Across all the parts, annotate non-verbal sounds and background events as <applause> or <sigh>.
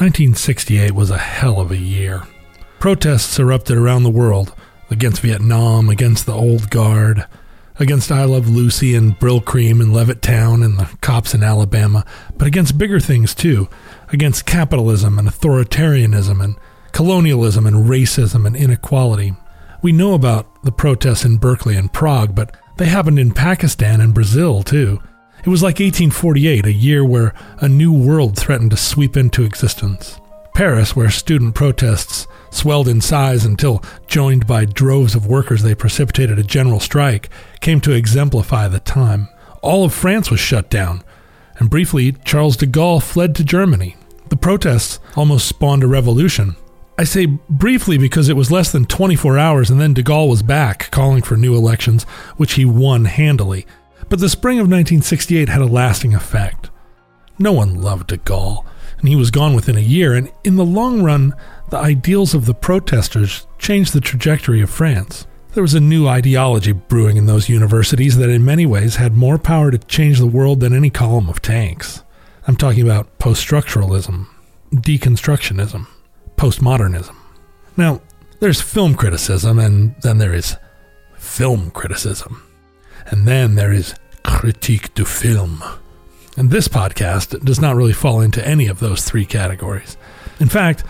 1968 was a hell of a year. Protests erupted around the world against Vietnam, against the old guard, against I Love Lucy and Brylcreem and Levittown and the cops in Alabama, but against bigger things too, against capitalism and authoritarianism and colonialism and racism and inequality. We know about the protests in Berkeley and Prague, but they happened in Pakistan and Brazil too. It was like 1848, a year where a new world threatened to sweep into existence. Paris, where student protests swelled in size until, joined by droves of workers, they precipitated a general strike, came to exemplify the time. All of France was shut down, and briefly, Charles de Gaulle fled to Germany. The protests almost spawned a revolution. I say briefly because it was less than 24 hours, and then de Gaulle was back, calling for new elections, which he won handily. But the spring of 1968 had a lasting effect. No one loved de Gaulle, and he was gone within a year, and in the long run, the ideals of the protesters changed the trajectory of France. There was a new ideology brewing in those universities that in many ways had more power to change the world than any column of tanks. I'm talking about post structuralism, deconstructionism, postmodernism. Now, there's film criticism, and then there is film criticism. And then there is critique du film. And this podcast does not really fall into any of those three categories. In fact,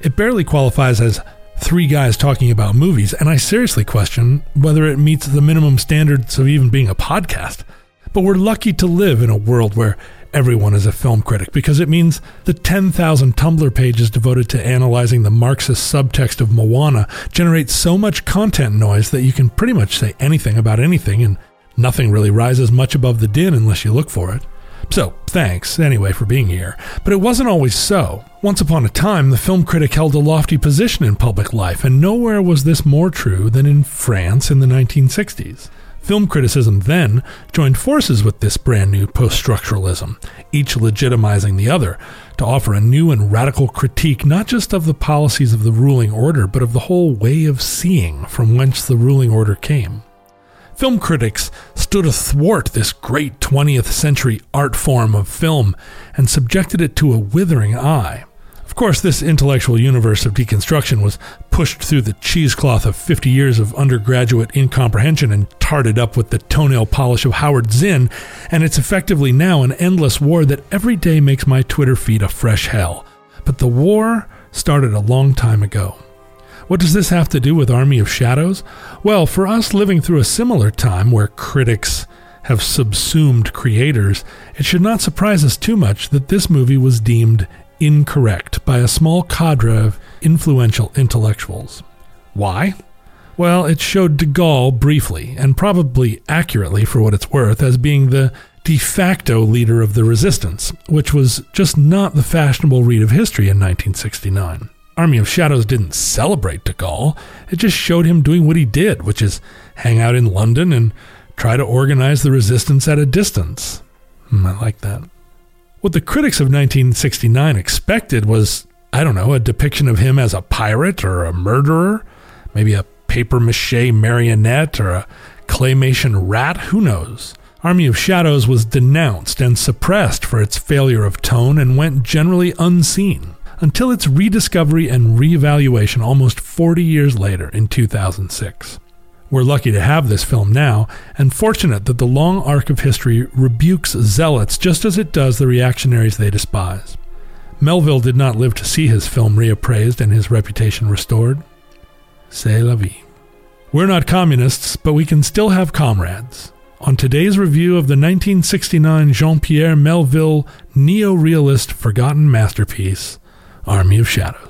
it barely qualifies as three guys talking about movies, and I seriously question whether it meets the minimum standards of even being a podcast. But we're lucky to live in a world where everyone is a film critic because it means the 10,000 Tumblr pages devoted to analyzing the Marxist subtext of Moana generate so much content noise that you can pretty much say anything about anything and Nothing really rises much above the din unless you look for it. So, thanks, anyway, for being here. But it wasn't always so. Once upon a time, the film critic held a lofty position in public life, and nowhere was this more true than in France in the 1960s. Film criticism then joined forces with this brand new post structuralism, each legitimizing the other, to offer a new and radical critique not just of the policies of the ruling order, but of the whole way of seeing from whence the ruling order came. Film critics stood athwart this great 20th century art form of film and subjected it to a withering eye. Of course, this intellectual universe of deconstruction was pushed through the cheesecloth of 50 years of undergraduate incomprehension and tarted up with the toenail polish of Howard Zinn, and it's effectively now an endless war that every day makes my Twitter feed a fresh hell. But the war started a long time ago. What does this have to do with Army of Shadows? Well, for us living through a similar time where critics have subsumed creators, it should not surprise us too much that this movie was deemed incorrect by a small cadre of influential intellectuals. Why? Well, it showed de Gaulle briefly, and probably accurately for what it's worth, as being the de facto leader of the resistance, which was just not the fashionable read of history in 1969. Army of Shadows didn't celebrate de Gaulle. It just showed him doing what he did, which is hang out in London and try to organize the resistance at a distance. Hmm, I like that. What the critics of 1969 expected was, I don't know, a depiction of him as a pirate or a murderer, maybe a paper mache marionette or a claymation rat, who knows? Army of Shadows was denounced and suppressed for its failure of tone and went generally unseen until its rediscovery and reevaluation almost 40 years later in 2006. We're lucky to have this film now, and fortunate that the long arc of history rebukes zealots just as it does the reactionaries they despise. Melville did not live to see his film reappraised and his reputation restored. C'est la vie. We're not communists, but we can still have comrades. On today's review of the 1969 Jean Pierre Melville neo realist forgotten masterpiece, Army of Shadows.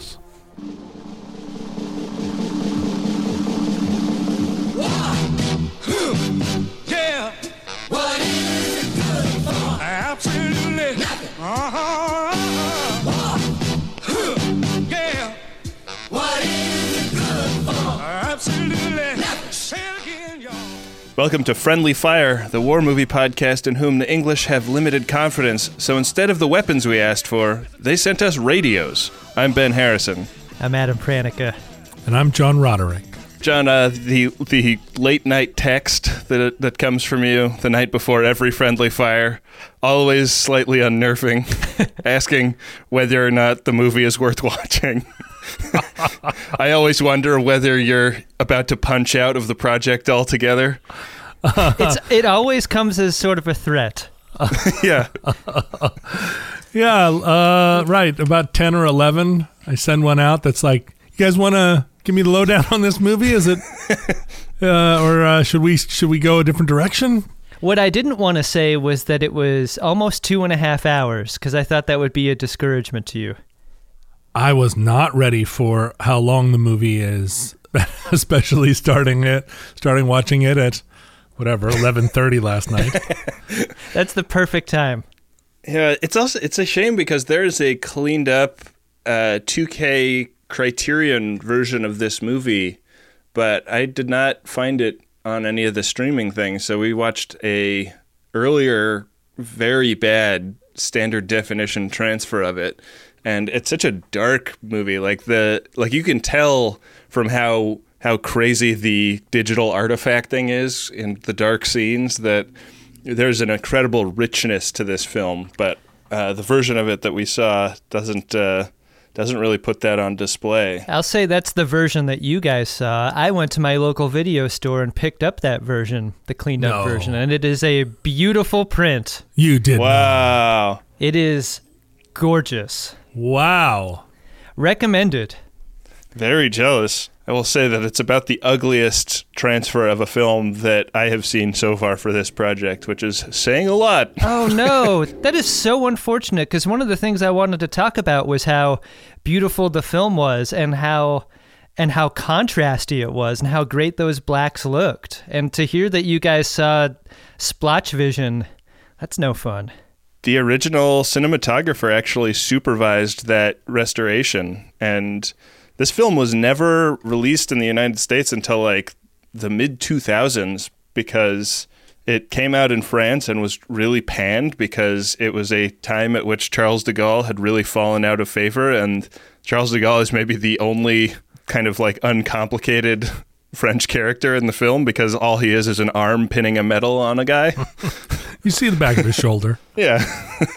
Welcome to Friendly Fire, the war movie podcast in whom the English have limited confidence. So instead of the weapons we asked for, they sent us radios. I'm Ben Harrison. I'm Adam Pranica. And I'm John Roderick. John, uh, the the late night text that that comes from you the night before every friendly fire, always slightly unnerving, <laughs> asking whether or not the movie is worth <laughs> watching. <laughs> I always wonder whether you're about to punch out of the project altogether. <laughs> It's it always comes as sort of a threat. <laughs> Yeah, Yeah, uh, right. About 10 or 11, I send one out that's like, you guys want to give me the lowdown on this movie? Is it, uh, or uh, should we should we go a different direction? What I didn't want to say was that it was almost two and a half hours because I thought that would be a discouragement to you. I was not ready for how long the movie is, <laughs> especially starting it, starting watching it at whatever 11:30 last night. <laughs> That's the perfect time. yeah. It's also it's a shame because there's a cleaned up uh, 2K Criterion version of this movie, but I did not find it on any of the streaming things. So we watched a earlier, very bad standard definition transfer of it, and it's such a dark movie. Like the like you can tell from how how crazy the digital artifacting is in the dark scenes that there's an incredible richness to this film, but uh, the version of it that we saw doesn't uh, doesn't really put that on display. I'll say that's the version that you guys saw. I went to my local video store and picked up that version, the cleaned up version, and it is a beautiful print. You did. Wow. It is gorgeous. Wow. Recommended. Very jealous. I will say that it's about the ugliest transfer of a film that I have seen so far for this project, which is saying a lot. <laughs> Oh no, that is so unfortunate because one of the things I wanted to talk about was how beautiful the film was and how and how contrasty it was and how great those blacks looked. And to hear that you guys saw splotch vision, that's no fun. The original cinematographer actually supervised that restoration, and this film was never released in the United States until like the mid 2000s because it came out in France and was really panned because it was a time at which Charles de Gaulle had really fallen out of favor, and Charles de Gaulle is maybe the only kind of like uncomplicated French character in the film because all he is is an arm pinning a medal on a guy. <laughs> You see the back of his shoulder. yeah.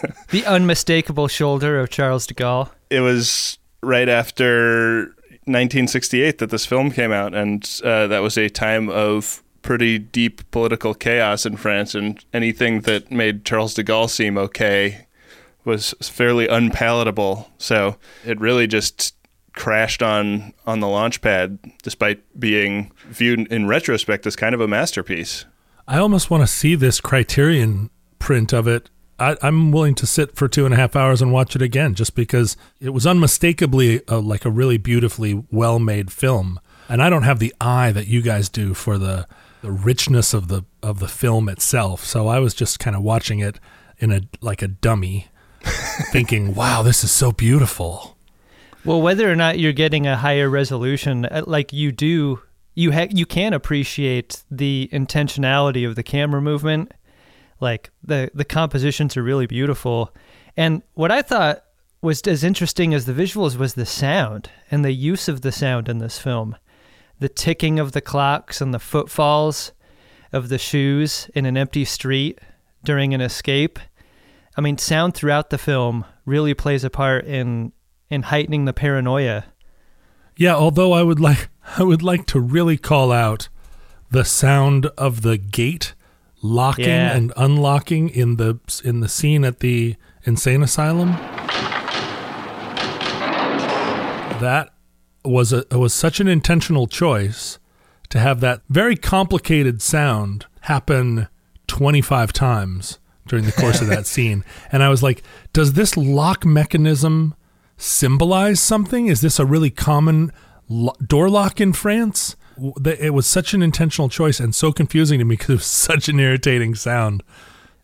<laughs> The unmistakable shoulder of Charles de Gaulle. it was right after 1968 that this film came out, and uh, that was a time of pretty deep political chaos in France, and anything that made Charles de Gaulle seem okay was fairly unpalatable. So it really just crashed on on the launch pad, despite being viewed in retrospect as kind of a masterpiece. I almost want to see this Criterion print of it. I, I'm willing to sit for two and a half hours and watch it again, just because it was unmistakably a, like a really beautifully well-made film. And I don't have the eye that you guys do for the the richness of the of the film itself. So I was just kind of watching it in a like a dummy, <laughs> thinking, "Wow, this is so beautiful." Well, whether or not you're getting a higher resolution, uh, like you do, you ha- you can appreciate the intentionality of the camera movement. Like the the compositions are really beautiful, and what I thought was as interesting as the visuals was the sound and the use of the sound in this film, the ticking of the clocks and the footfalls of the shoes in an empty street during an escape. I mean, sound throughout the film really plays a part in in heightening the paranoia. Yeah, although I would like <laughs> I would like to really call out the sound of the gate locking Yeah. and unlocking in the in the scene at the insane asylum. That was a was such an intentional choice to have that very complicated sound happen 25 times during the course of that <laughs> scene. And I was like, does this lock mechanism symbolize something? Is this a really common lo- door lock in France? W- It was such an intentional choice and so confusing to me because it was <laughs> such an irritating sound.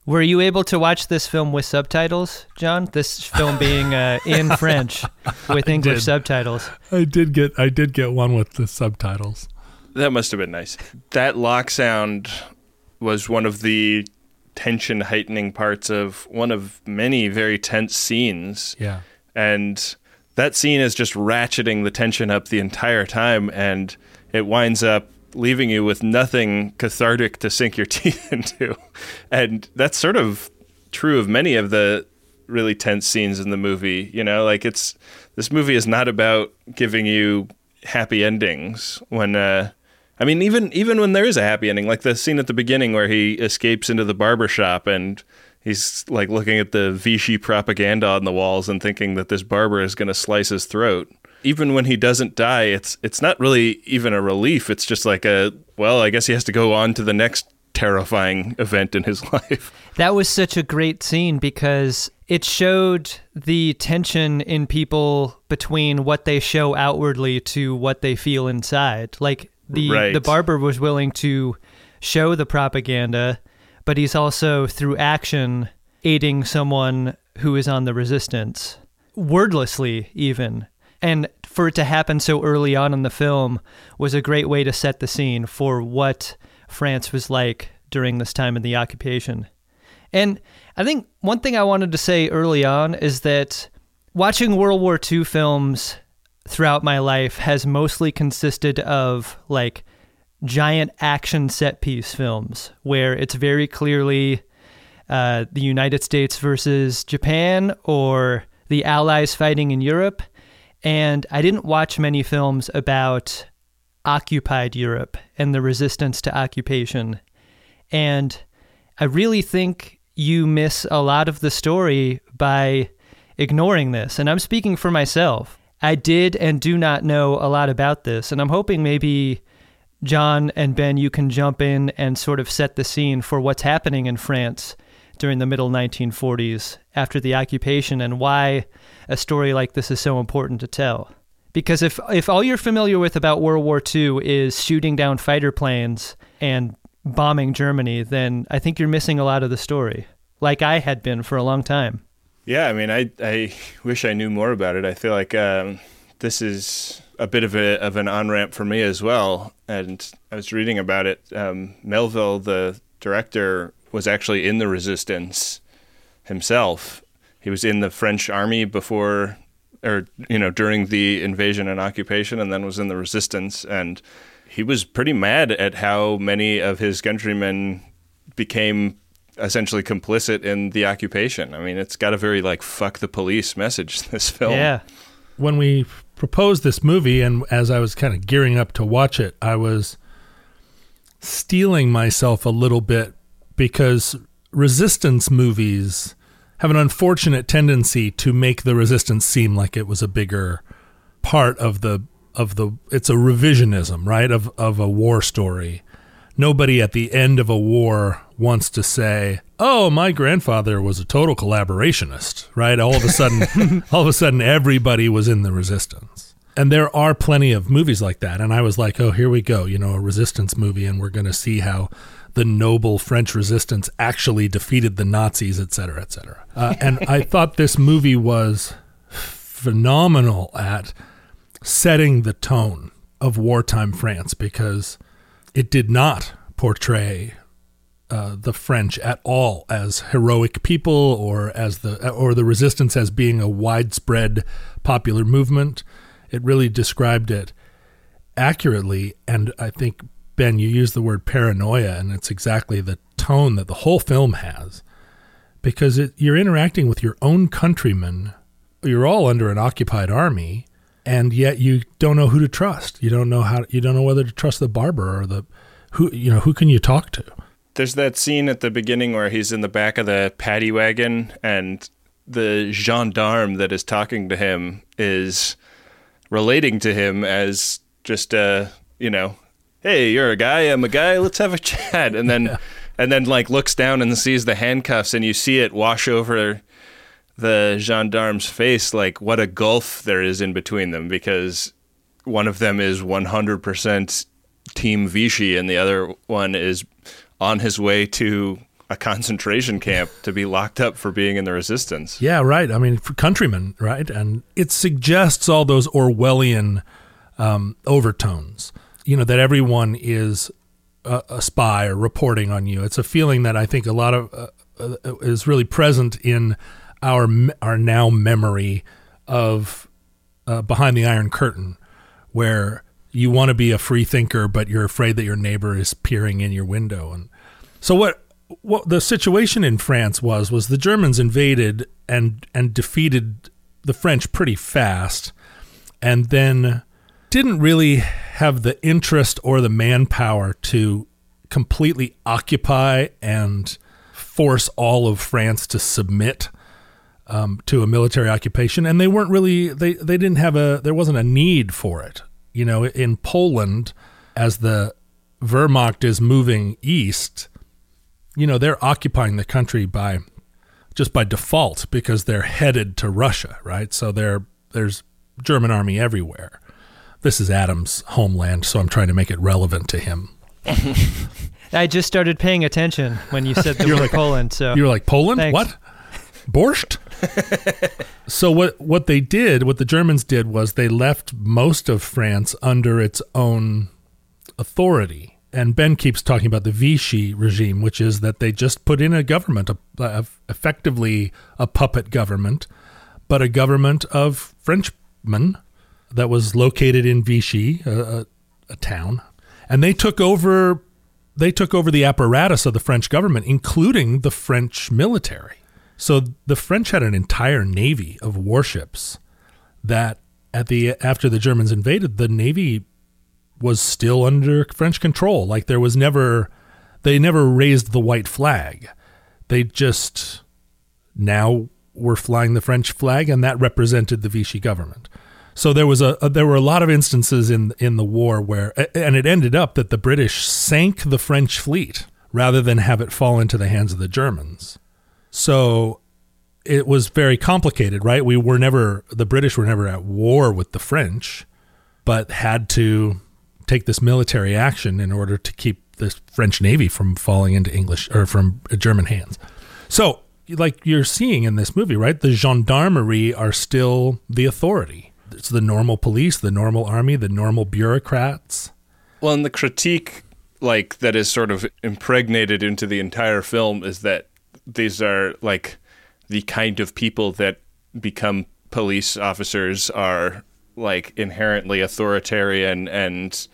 Were you able to watch this film with subtitles, John? This film being uh, in <laughs> French with English did. subtitles. I did get I did get one with the subtitles. That must have been nice. That lock sound was one of the tension heightening parts of one of many very tense scenes. Yeah. And that scene is just ratcheting the tension up the entire time. And it winds up leaving you with nothing cathartic to sink your <laughs> teeth into. And that's sort of true of many of the really tense scenes in the movie. You know, like it's this movie is not about giving you happy endings when uh I mean even even when there is a happy ending, like the scene at the beginning where he escapes into the barber shop and he's like looking at the Vichy propaganda on the walls and thinking that this barber is going to slice his throat. Even when he doesn't die, it's it's not really even a relief. It's just like a well, I guess he has to go on to the next terrifying event in his <laughs> life. That was such a great scene because it showed the tension in people between what they show outwardly to what they feel inside. Like the Right. the barber was willing to show the propaganda, but he's also through action aiding someone who is on the resistance, wordlessly even. And for it to happen so early on in the film was a great way to set the scene for what France was like during this time of the occupation. And I think one thing I wanted to say early on is that watching World War II films throughout my life has mostly consisted of like giant action set piece films where it's very clearly uh, the United States versus Japan or the Allies fighting in Europe. And I didn't watch many films about occupied Europe and the resistance to occupation. And I really think you miss a lot of the story by ignoring this. And I'm speaking for myself. I did and do not know a lot about this. And I'm hoping maybe John and Ben, you can jump in and sort of set the scene for what's happening in France during the middle 1940s after the occupation and why a story like this is so important to tell. Because if if all you're familiar with about World War II is shooting down fighter planes and bombing Germany, then I think you're missing a lot of the story, like I had been for a long time. Yeah, I mean, I I wish I knew more about it. I feel like um, this is a bit of a of an on ramp for me as well. And I was reading about it. Um, Melville, the director, was actually in the resistance himself. He was in the French army before, or you know, during the invasion and occupation, and then was in the resistance. And he was pretty mad at how many of his countrymen became essentially complicit in the occupation. I mean, it's got a very like fuck the police message. <laughs> This film. Yeah. when we proposed this movie and as I was kind of gearing up to watch it, I was steeling myself a little bit because resistance movies have an unfortunate tendency to make the resistance seem like it was a bigger part of the of the it's a revisionism, right? Of of a war story. Nobody at the end of a war wants to say, "Oh, my grandfather was a total collaborationist," right? All of a sudden, <laughs> all of a sudden, everybody was in the resistance, and there are plenty of movies like that. And I was like, "Oh, here we go," you know, a resistance movie, and we're going to see how the noble French resistance actually defeated the Nazis, et cetera, et cetera. Uh, <laughs> and I thought this movie was phenomenal at setting the tone of wartime France because it did not portray uh, the French at all as heroic people or as the or the resistance as being a widespread popular movement. It really described it accurately, and I think Ben, you used the word paranoia, and it's exactly the tone that the whole film has, because it, you're interacting with your own countrymen. You're all under an occupied army, and yet you don't know who to trust. You don't know how. You don't know whether to trust the barber or the who. You know who can you talk to? There's that scene at the beginning where he's in the back of the paddy wagon and the gendarme that is talking to him is relating to him as just a, you know, hey, you're a guy, I'm a guy, let's have a <laughs> chat. And then and then like looks down and sees the handcuffs and you see it wash over the gendarme's face like what a gulf there is in between them because one of them is 100% team Vichy and the other one is on his way to a concentration camp <laughs> to be locked up for being in the resistance. Yeah, right. I mean, for countrymen, right? And it suggests all those Orwellian um, overtones. You know that everyone is a, a spy or reporting on you. It's a feeling that I think a lot of uh, uh, is really present in our our now memory of uh, behind the Iron Curtain, where you want to be a free thinker, but you're afraid that your neighbor is peering in your window. And so what what the situation in France was was the Germans invaded and and defeated the French pretty fast, and then didn't really have the interest or the manpower to completely occupy and force all of France to submit um, to a military occupation, and they weren't really they they didn't have a there wasn't a need for it. You know, in Poland, as the Wehrmacht is moving east, you know they're occupying the country by just by default because they're headed to Russia, right? So there there's German army everywhere. This is Adam's homeland, so I'm trying to make it relevant to him. <laughs> I just started paying attention when you said the <laughs> word like- Poland. So You were like Poland? Thanks. What? Borscht? <laughs> so what what they did, what the Germans did was they left most of France under its own authority. And Ben keeps talking about the Vichy regime, which is that they just put in a government, a, a, effectively a puppet government, but a government of Frenchmen that was located in Vichy, a, a, a town, and they took over. They took over the apparatus of the French government, including the French military. So the French had an entire navy of warships that at the after the Germans invaded, the navy was still under French control. Like there was never they never raised the white flag. They just now were flying the French flag and that represented the Vichy government. So there was a, a there were a lot of instances in in the war where and it ended up that the British sank the French fleet rather than have it fall into the hands of the Germans. So it was very complicated, right? We were never the British were never at war with the French, but had to take this military action in order to keep the French navy from falling into English or from German hands. So, like you're seeing in this movie, right? The gendarmerie are still the authority. It's the normal police, the normal army, the normal bureaucrats. Well, and the critique, like that, is sort of impregnated into the entire film is that these are like the kind of people that become police officers are like inherently authoritarian and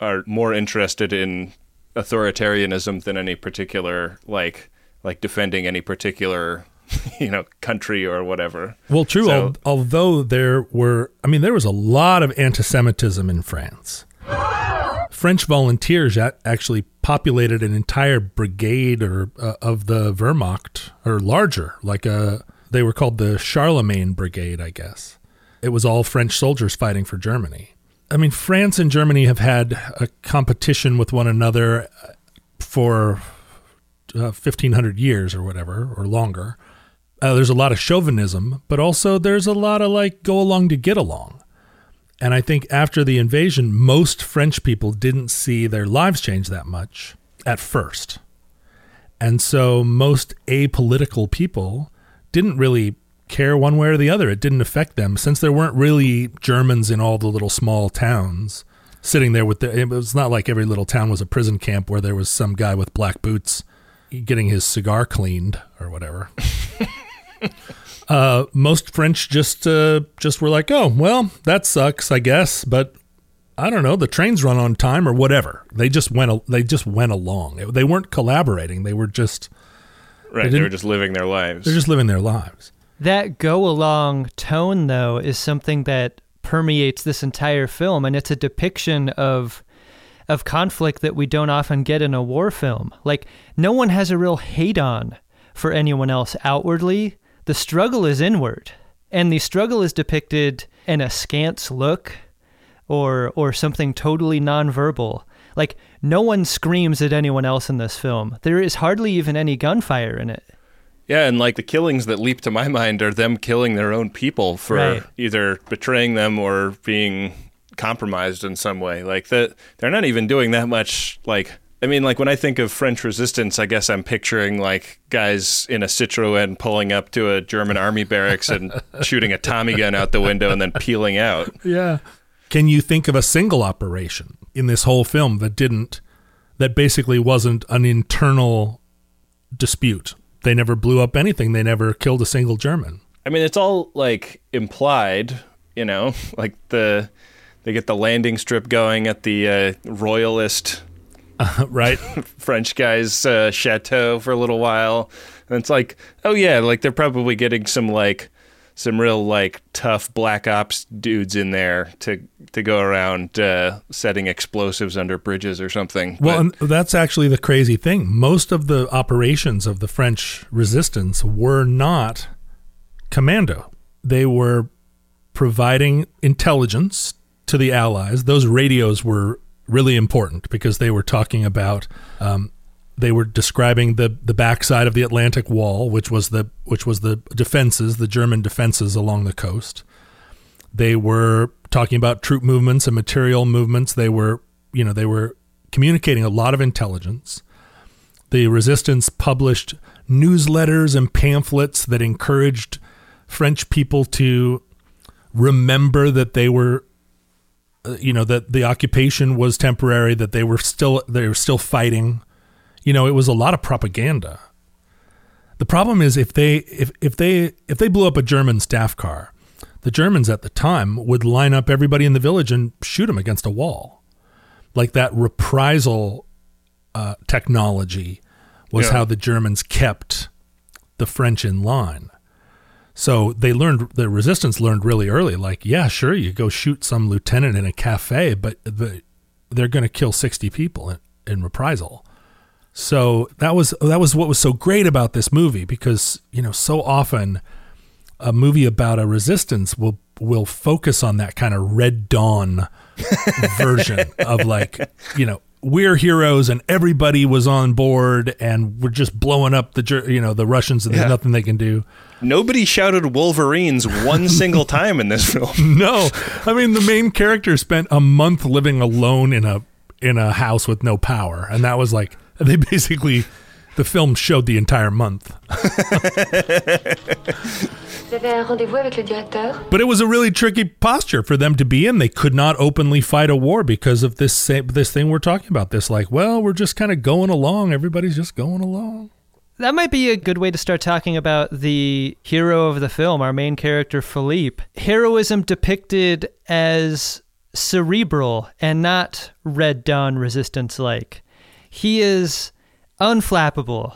are more interested in authoritarianism than any particular like like defending any particular <laughs> you know country or whatever. Well, true. So- al- although there were, I mean, there was a lot of anti-Semitism in France. French volunteers actually populated an entire brigade or uh, of the Wehrmacht, or larger, like a. They were called the Charlemagne Brigade, I guess. It was all French soldiers fighting for Germany. I mean, France and Germany have had a competition with one another uh, for uh, 1500 years or whatever, or longer uh, there's a lot of chauvinism, but also there's a lot of like go along to get along. And I think after the invasion, most French people didn't see their lives change that much at first. And so most apolitical people didn't really care one way or the other. It didn't affect them since there weren't really Germans in all the little small towns sitting there with the. It was not like every little town was a prison camp where there was some guy with black boots getting his cigar cleaned or whatever <laughs> uh, most French just uh, just were like, oh well, that sucks, I guess, but I don't know, the trains run on time or whatever. They just went they just went along. They weren't collaborating. They were just Right, they, didn't- were just living their lives. they're just living their lives. That go along tone, though, is something that permeates this entire film, and it's a depiction of of conflict that we don't often get in a war film. Like no one has a real hate on for anyone else outwardly. The struggle is inward, and the struggle is depicted in a scant look or or something totally nonverbal. Like no one screams at anyone else in this film. There is hardly even any gunfire in it. Yeah, and like the killings that leap to my mind are them killing their own people for Right. either betraying them or being compromised in some way. Like that they're not even doing that much like I mean like when I think of French resistance, I guess I'm picturing like guys in a Citroen pulling up to a German army barracks and <laughs> shooting a Tommy gun out the window and then peeling out. Yeah. Can you think of a single operation in this whole film that didn't that basically wasn't an internal dispute? They never blew up anything. They never killed a single German. I mean, it's all like implied, you know, <laughs> like the they get the landing strip going at the uh, royalist <laughs> right? <laughs> French guy's uh, chateau for a little while. And it's like, oh yeah, like they're probably getting some like some real like tough black ops dudes in there to to go around uh, setting explosives under bridges or something. Well, But- and that's actually the crazy thing. Most of the operations of the French resistance were not commando. They were providing intelligence to the Allies. Those radios were really important because they were talking about. Um, they were describing the the backside of the Atlantic Wall, which was the which was the defenses, the German defenses along the coast. They were talking about troop movements and material movements. They were, you know, they were communicating a lot of intelligence. The resistance published newsletters and pamphlets that encouraged French people to remember that they were you know that the occupation was temporary that they were still they were still fighting. You know it was a lot of propaganda. The problem is if they if, if they if they blew up a german staff car the germans at the time would line up everybody in the village and shoot them against a wall. Like that reprisal uh, technology was Yeah. how the germans kept the french in line so they learned the resistance learned really early. Like, yeah, sure, you go shoot some lieutenant in a cafe, but the, they're going to kill sixty people in, in reprisal. So that was that was what was so great about this movie because you know so often a movie about a resistance will will focus on that kind of Red Dawn <laughs> version of like you know we're heroes and everybody was on board and we're just blowing up the you know the Russians and there's Yeah. nothing they can do. Nobody shouted Wolverines one <laughs> single time in this film. No, I mean the main character spent a month living alone in a in a house with no power, and that was like <laughs> they basically the film showed the entire month. <laughs> Vous avez un rendez-vous avec le directeur But it was a really tricky posture for them to be in. They could not openly fight a war because of this sa- this thing we're talking about. This like, well, we're just kind of going along. Everybody's just going along. That might be a good way to start talking about the hero of the film, our main character, Philippe. Heroism depicted as cerebral and not Red Dawn resistance like. He is unflappable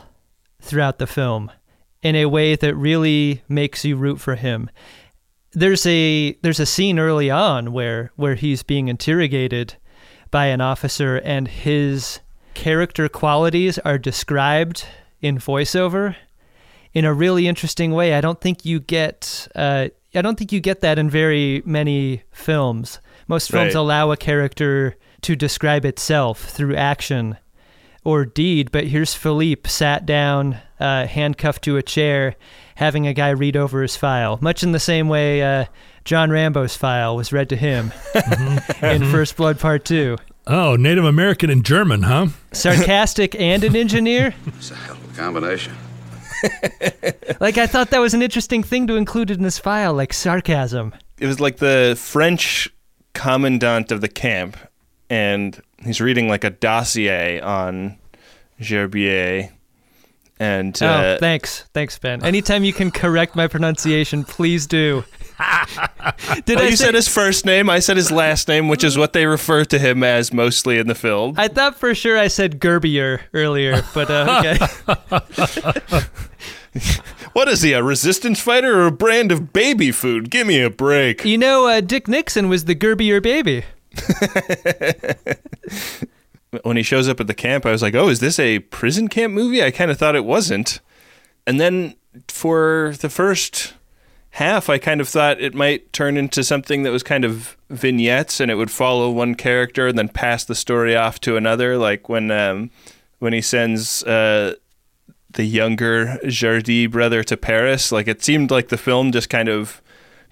throughout the film in a way that really makes you root for him. There's a there's a scene early on where where he's being interrogated by an officer and his character qualities are described in voiceover in a really interesting way. I don't think you get uh, I don't think you get that in very many films. Most films Right. allow a character to describe itself through action or deed, but here's Philippe sat down, uh, handcuffed to a chair, having a guy read over his file, much in the same way uh, John Rambo's file was read to him in First Blood Part 2. Oh, Native American and German, huh? Sarcastic and an engineer? It's a hell of a combination. <laughs> Like, I thought that was an interesting thing to include in this file, like sarcasm. it was like the French commandant of the camp, and he's reading like a dossier on Gerbier. And Oh, uh, thanks. Thanks, Ben. Anytime you can correct my pronunciation, please do. <laughs> Did oh, I you say, said his first name, I said his last name, which is what they refer to him as mostly in the film. I thought for sure I said Gerbier earlier, but uh, okay. <laughs> What is he, a resistance fighter or a brand of baby food? Give me a break. you know, uh, Dick Nixon was the Gerbier baby. <laughs> when he shows up at the camp, I was like, "Oh, is this a prison camp movie?" I kind of thought it wasn't. And then for the first half, I kind of thought it might turn into something that was kind of vignettes, and it would follow one character and then pass the story off to another. Like when um, when he sends uh, the younger Jardie brother to Paris, like it seemed like the film just kind of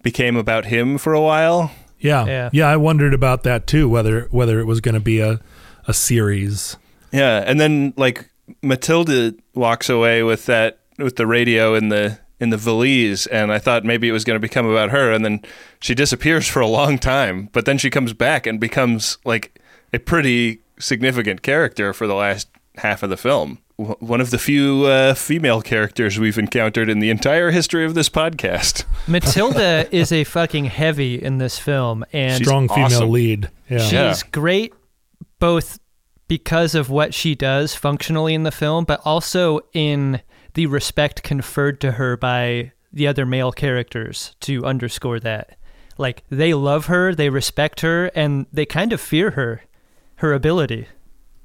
became about him for a while. Yeah, Yeah. yeah. I wondered about that too. Whether whether it was going to be a a series. Yeah, and then like Matilda walks away with that with the radio in the in the valise, and I thought maybe it was going to become about her, and then she disappears <laughs> for a long time, but then she comes back and becomes like a pretty significant character for the last half of the film. w- one of the few uh, female characters we've encountered in the entire history of this podcast. <laughs> Matilda is a fucking heavy in this film, and She's Strong female awesome. lead. Yeah. she's Yeah. great both because of what she does functionally in the film, but also in the respect conferred to her by the other male characters to underscore that. Like they love her, they respect her, and they kind of fear her, her ability.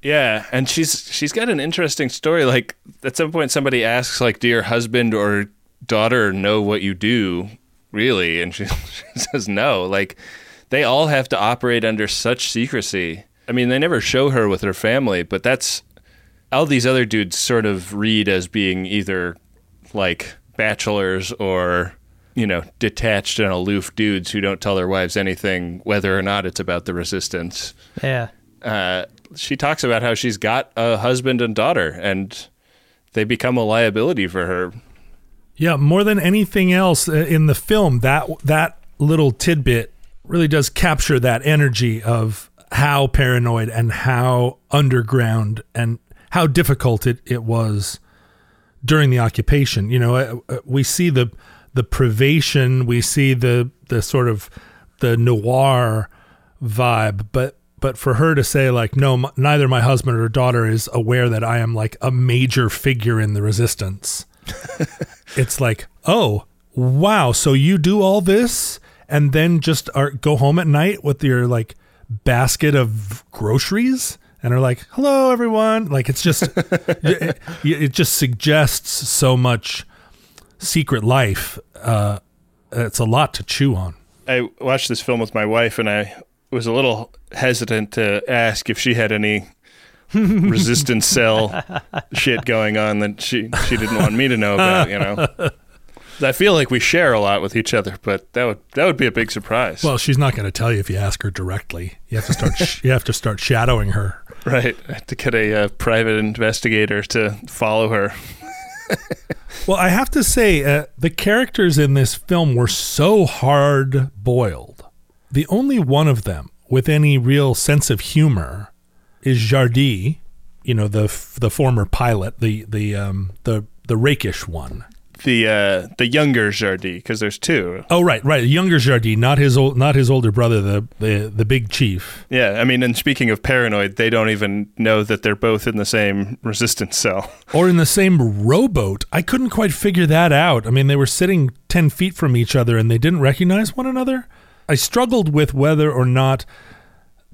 Yeah, and she's she's got an interesting story. Like at some point, somebody asks, like, "Do your husband or daughter know what you do?" Really, and she, <laughs> she says no. Like they all have to operate under such secrecy. I mean, they never show her with her family, but that's all these other dudes sort of read as being either like bachelors or you know detached and aloof dudes who don't tell their wives anything, whether or not it's about the resistance Yeah. uh, she talks about how she's got a husband and daughter, and they become a liability for her. Yeah, more than anything else uh, in the film, that that little tidbit really does capture that energy of how paranoid and how underground and how difficult it, it was during the occupation. You know, uh, uh, we see the the privation, we see the the sort of the noir vibe, but but for her to say like no m- neither my husband or daughter is aware that I am like a major figure in the resistance <laughs> it's like, oh, wow. So you do all this and then just are, go home at night with your like basket of groceries and are like, hello, everyone. Like it's just, <laughs> it, it just suggests so much secret life. Uh, it's a lot to chew on. I watched this film with my wife, and I was a little hesitant to ask if she had any <laughs> resistance cell shit going on that she she didn't want me to know about. You know, <laughs> I feel like we share a lot with each other, but that would that would be a big surprise. Well, she's not going to tell you if you ask her directly. You have to start. sh- you have to start shadowing her. Right, I have to get a uh, private investigator to follow her. <laughs> Well, I have to say, uh, the characters in this film were so hard boiled. The only one of them with any real sense of humor is Jardie, you know, the the former pilot, the the um, the the rakish one. The uh, the younger Jardie, because there's two. Oh, right, right, younger Jardie, not his old, not his older brother, the the the big chief. Yeah, I mean, and speaking of paranoid, they don't even know that they're both in the same resistance cell. <laughs> or in the same rowboat. I couldn't quite figure that out. I mean, they were sitting 10 feet from each other and they didn't recognize one another. I struggled with whether or not,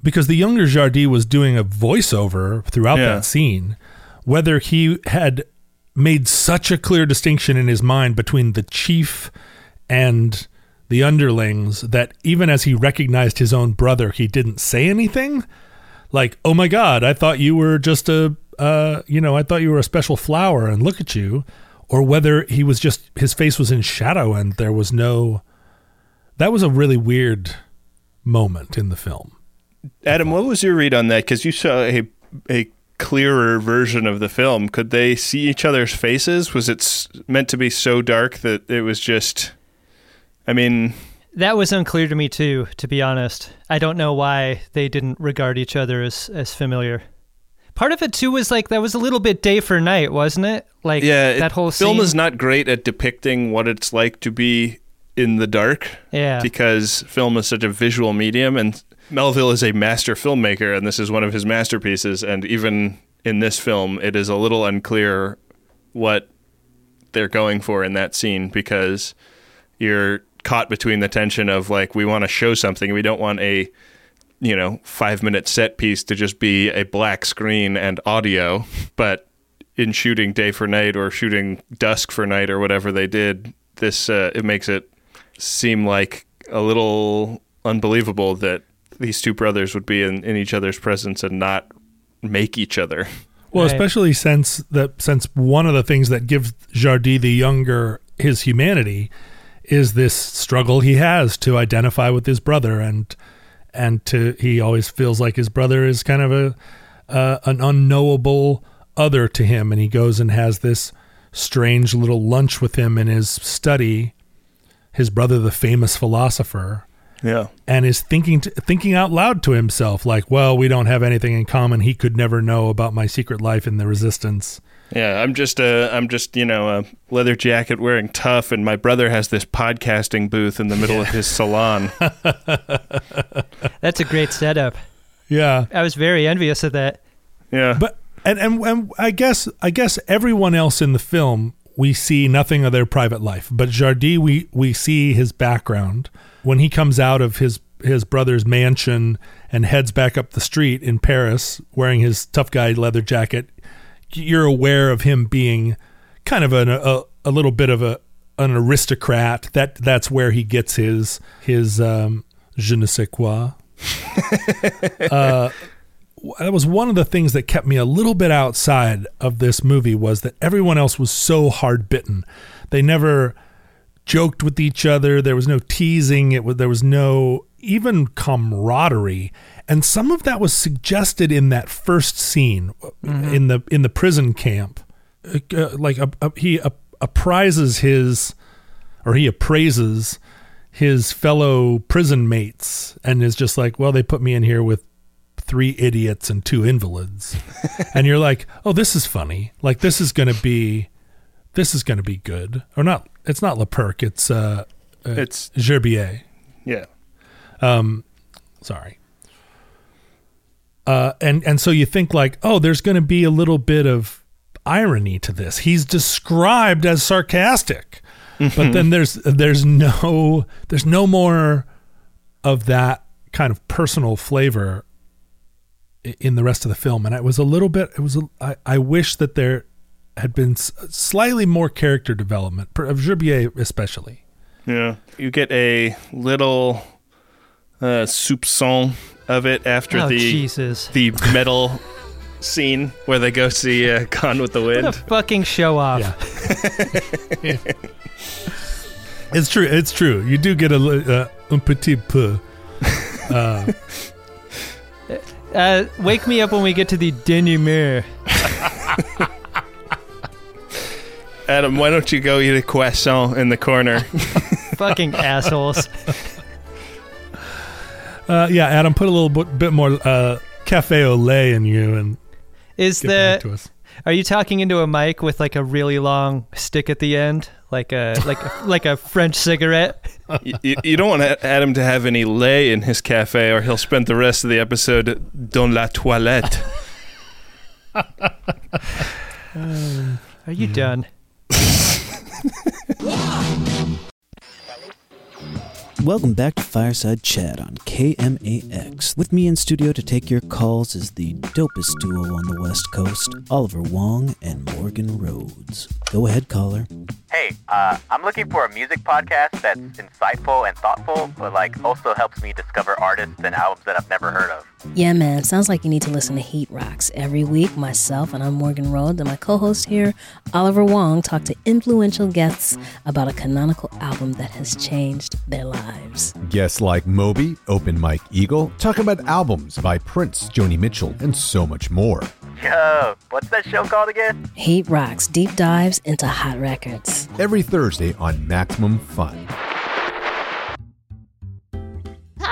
because the younger Jardie was doing a voiceover throughout Yeah. that scene, whether he had made such a clear distinction in his mind between the chief and the underlings that even as he recognized his own brother, he didn't say anything like, "Oh my God, I thought you were just a, uh, you know, I thought you were a special flower, and look at you," or whether he was just his face was in shadow and there was no. That was a really weird moment in the film. Adam, what was your read on that? Because you saw a a clearer version of the film. Could they see each other's faces? Was it meant to be so dark that it was just? I mean, That was unclear to me too, to be honest. I don't know why they didn't regard each other as, as familiar. Part of it too was like that was a little bit day for night, wasn't it? Like yeah, it- that whole film is not great at depicting what it's like to be in the dark. Yeah. because film is such a visual medium and Melville is a master filmmaker and this is one of his masterpieces and even in this film it is a little unclear what they're going for in that scene because you're caught between the tension of like we want to show something we don't want a you know 5 minute set piece to just be a black screen and audio but in shooting day for night or shooting dusk for night or whatever they did this uh, it makes it seem like a little unbelievable that these two brothers would be in, in each other's presence and not make each other. Well, Right. especially since that since one of the things that gives Jardie the younger his humanity is this struggle he has to identify with his brother and and to he always feels like his brother is kind of a uh, an unknowable other to him and he goes and has this strange little lunch with him in his study his brother the famous philosopher Yeah. and is thinking to, thinking out loud to himself like well we don't have anything in common he could never know about my secret life in the resistance Yeah, I'm just a, I'm just you know a leather jacket wearing tough, and my brother has this podcasting booth in the middle of his salon. <laughs> That's a great setup. Yeah. I was very envious of that. Yeah, But and, and and I guess I guess everyone else in the film we see nothing of their private life. But Jardie we we see his background when he comes out of his his brother's mansion and heads back up the street in Paris wearing his tough guy leather jacket. You're aware of him being kind of an, a a little bit of a an aristocrat. That that's where he gets his his um, je ne sais quoi <laughs> that was one of the things that kept me a little bit outside of this movie was that everyone else was so hard bitten. They never joked with each other. There was no teasing. It was there was no even camaraderie, and some of that was suggested in that first scene in the in the prison camp. Uh, like uh, uh, he uh, apprises his or he appraises his fellow prison mates and is just like, well, they put me in here with three idiots and two invalids. <laughs> and you're like, oh, this is funny. Like this is going to be, this is going to be good. Or not, it's not Lepercq, it's uh, uh it's Gerbier. yeah, Um Sorry. Uh, and and so you think like, oh, there's going to be a little bit of irony to this. He's described as sarcastic, but then there's there's no there's no more of that kind of personal flavor in the rest of the film. And it was a little bit. It was. A, I, I wish that there had been s- slightly more character development per- of Gerbier especially. yeah. You get a little uh, soupçon of it after oh the Jesus! the medal scene where they go see uh, Gone with the What a Wind. fucking show off. <laughs> Yeah. It's true. It's true. You do get a li- uh, un petit peu. Uh, Uh, wake me up when we get to the denouement. <laughs> Adam, why don't you go eat a croissant in the corner? <laughs> fucking assholes. uh, yeah, Adam, put a little bit, bit more uh, cafe au lait in you and Is get back to us. are you talking into a mic with like a really long stick at the end, like a like a, like a French cigarette? you, you- you don't want Adam to have any lait in his cafe, or he'll spend the rest of the episode dans la toilette. <laughs> Are you done? Welcome back to Fireside Chat on KMAX. With me in studio to take your calls is the dopest duo on the West Coast, Oliver Wang and Morgan Rhodes. Go ahead, caller. Hey, uh, I'm looking for a music podcast that's insightful and thoughtful, but like also helps me discover artists and albums that I've never heard of. Yeah, man. Sounds like you need to listen to Heat Rocks. Every week, myself and I'm Morgan Rhodes and my co host here, Oliver Wang, talk to influential guests about a canonical album that has changed their lives. Guests like Moby, Open Mike Eagle, talk about albums by Prince, Joni Mitchell, and so much more. Yo, what's that show called again? Heat Rocks deep dives into hot records. Every Thursday on Maximum Fun.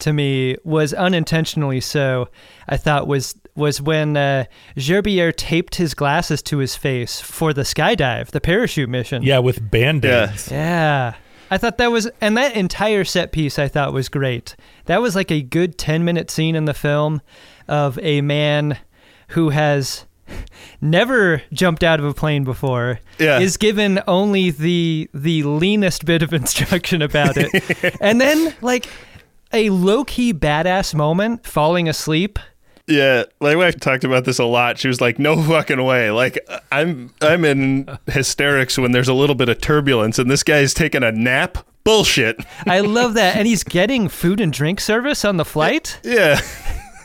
to me was unintentionally so. I thought was was when uh, Gerbier taped his glasses to his face for the skydive, the parachute mission. Yeah, with band aids. Yeah. I thought that was, and that entire set piece I thought was great. That was like a good 10 minute scene in the film of a man who has <laughs> never jumped out of a plane before Yeah. is given only the the leanest bit of <laughs> instruction about it <laughs> and then like a low-key badass moment falling asleep Yeah, my wife talked about this a lot. She was like, "No fucking way!" Like, I'm I'm in hysterics when there's a little bit of turbulence, and this guy's taking a nap. Bullshit. I love that. And he's getting food and drink service on the flight. <laughs> Yeah, <laughs>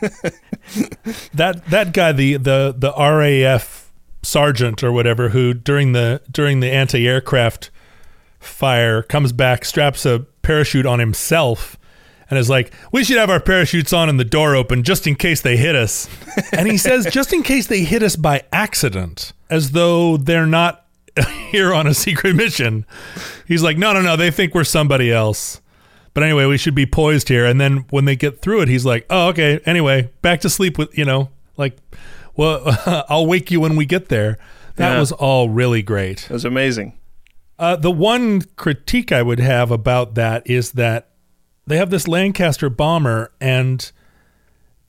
that that guy, the the the RAF sergeant or whatever, who during the during the anti aircraft fire comes back, straps a parachute on himself, and is like, "We should have our parachutes on and the door open just in case they hit us." <laughs> and he says, "Just in case they hit us by accident," as though they're not <laughs> here on a secret mission. He's like, "No, no, no. They think we're somebody else." But anyway, we should be poised here. And then when they get through it, he's like, "Oh, okay. Anyway, back to sleep with you know, like, well, <laughs> I'll wake you when we get there." That Yeah. was all really great. it was amazing. Uh, the one critique I would have about that is that they have this Lancaster bomber, and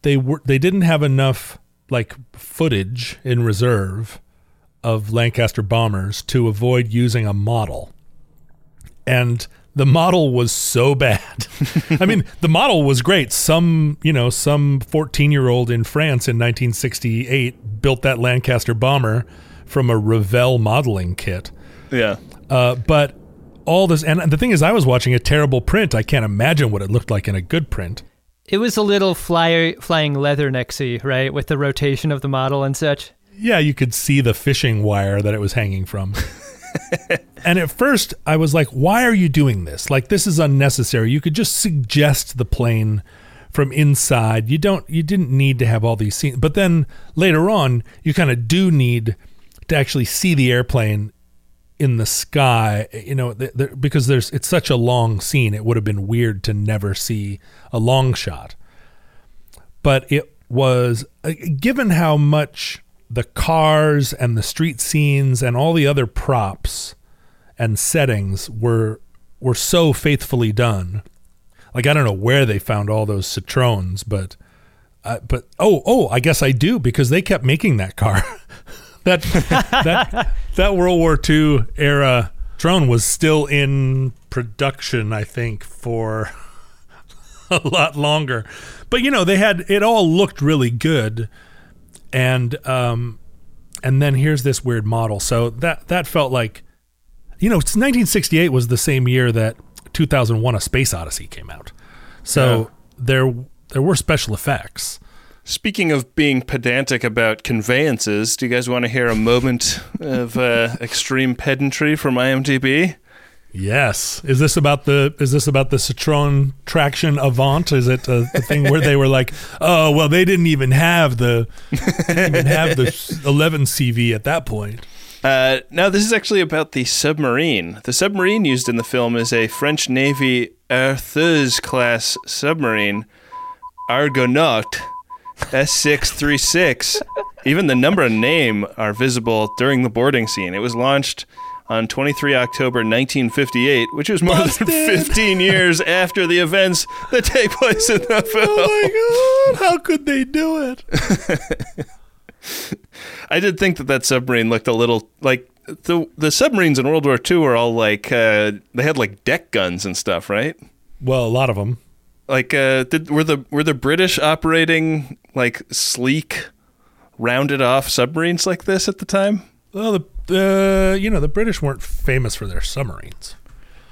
they were they didn't have enough like footage in reserve of Lancaster bombers to avoid using a model, and the model was so bad. <laughs> I mean, the model was great. Some you know some fourteen year old in France in 1968 built that Lancaster bomber from a Revell modeling kit. Yeah, Uh, but all this, and the thing is, I was watching a terrible print. I can't imagine what it looked like in a good print. It was a little fly, flying leathernexy, right? With the rotation of the model and such. Yeah, you could see the fishing wire that it was hanging from. <laughs> and at first, I was like, why are you doing this? Like, this is unnecessary. You could just suggest the plane from inside. You don't, you didn't need to have all these scenes. But then later on, you kind of do need to actually see the airplane in the sky, you know, because there's it's such a long scene. It would have been weird to never see a long shot. But it was uh, given how much the cars and the street scenes and all the other props and settings were were so faithfully done. Like I don't know where they found all those Citroens, but uh, but oh oh I guess I do because they kept making that car. <laughs> <laughs> that that that World War II era drone was still in production, I think, for <laughs> a lot longer. But you know, they had it all looked really good, and um, and then here's this weird model. So that that felt like, you know, 1968 was the same year that 2001: A Space Odyssey came out. So there there were special effects. Speaking of being pedantic about conveyances, do you guys want to hear a moment of uh, extreme pedantry from IMDb? Yes. Is this about the is this about the Citroen Traction Avant? Is it a, a thing where they were like, <laughs> oh well, they didn't even have the even have the 11 CV at that point. Uh, now, this is actually about the submarine. The submarine used in the film is a French Navy Aréthuse class submarine, Argonaute S636. Even the number and name are visible during the boarding scene. It was launched on 23 October 1958, which was more Busted. than 15 years after the events that take place in the film. Oh my god, how could they do it? <laughs> I did think that that submarine looked a little like the the submarines in World War II were all like uh, they had like deck guns and stuff, right? Well, a lot of them. Like uh, did were the were the British operating like sleek, rounded off submarines like this at the time? Well, the uh, you know the British weren't famous for their submarines.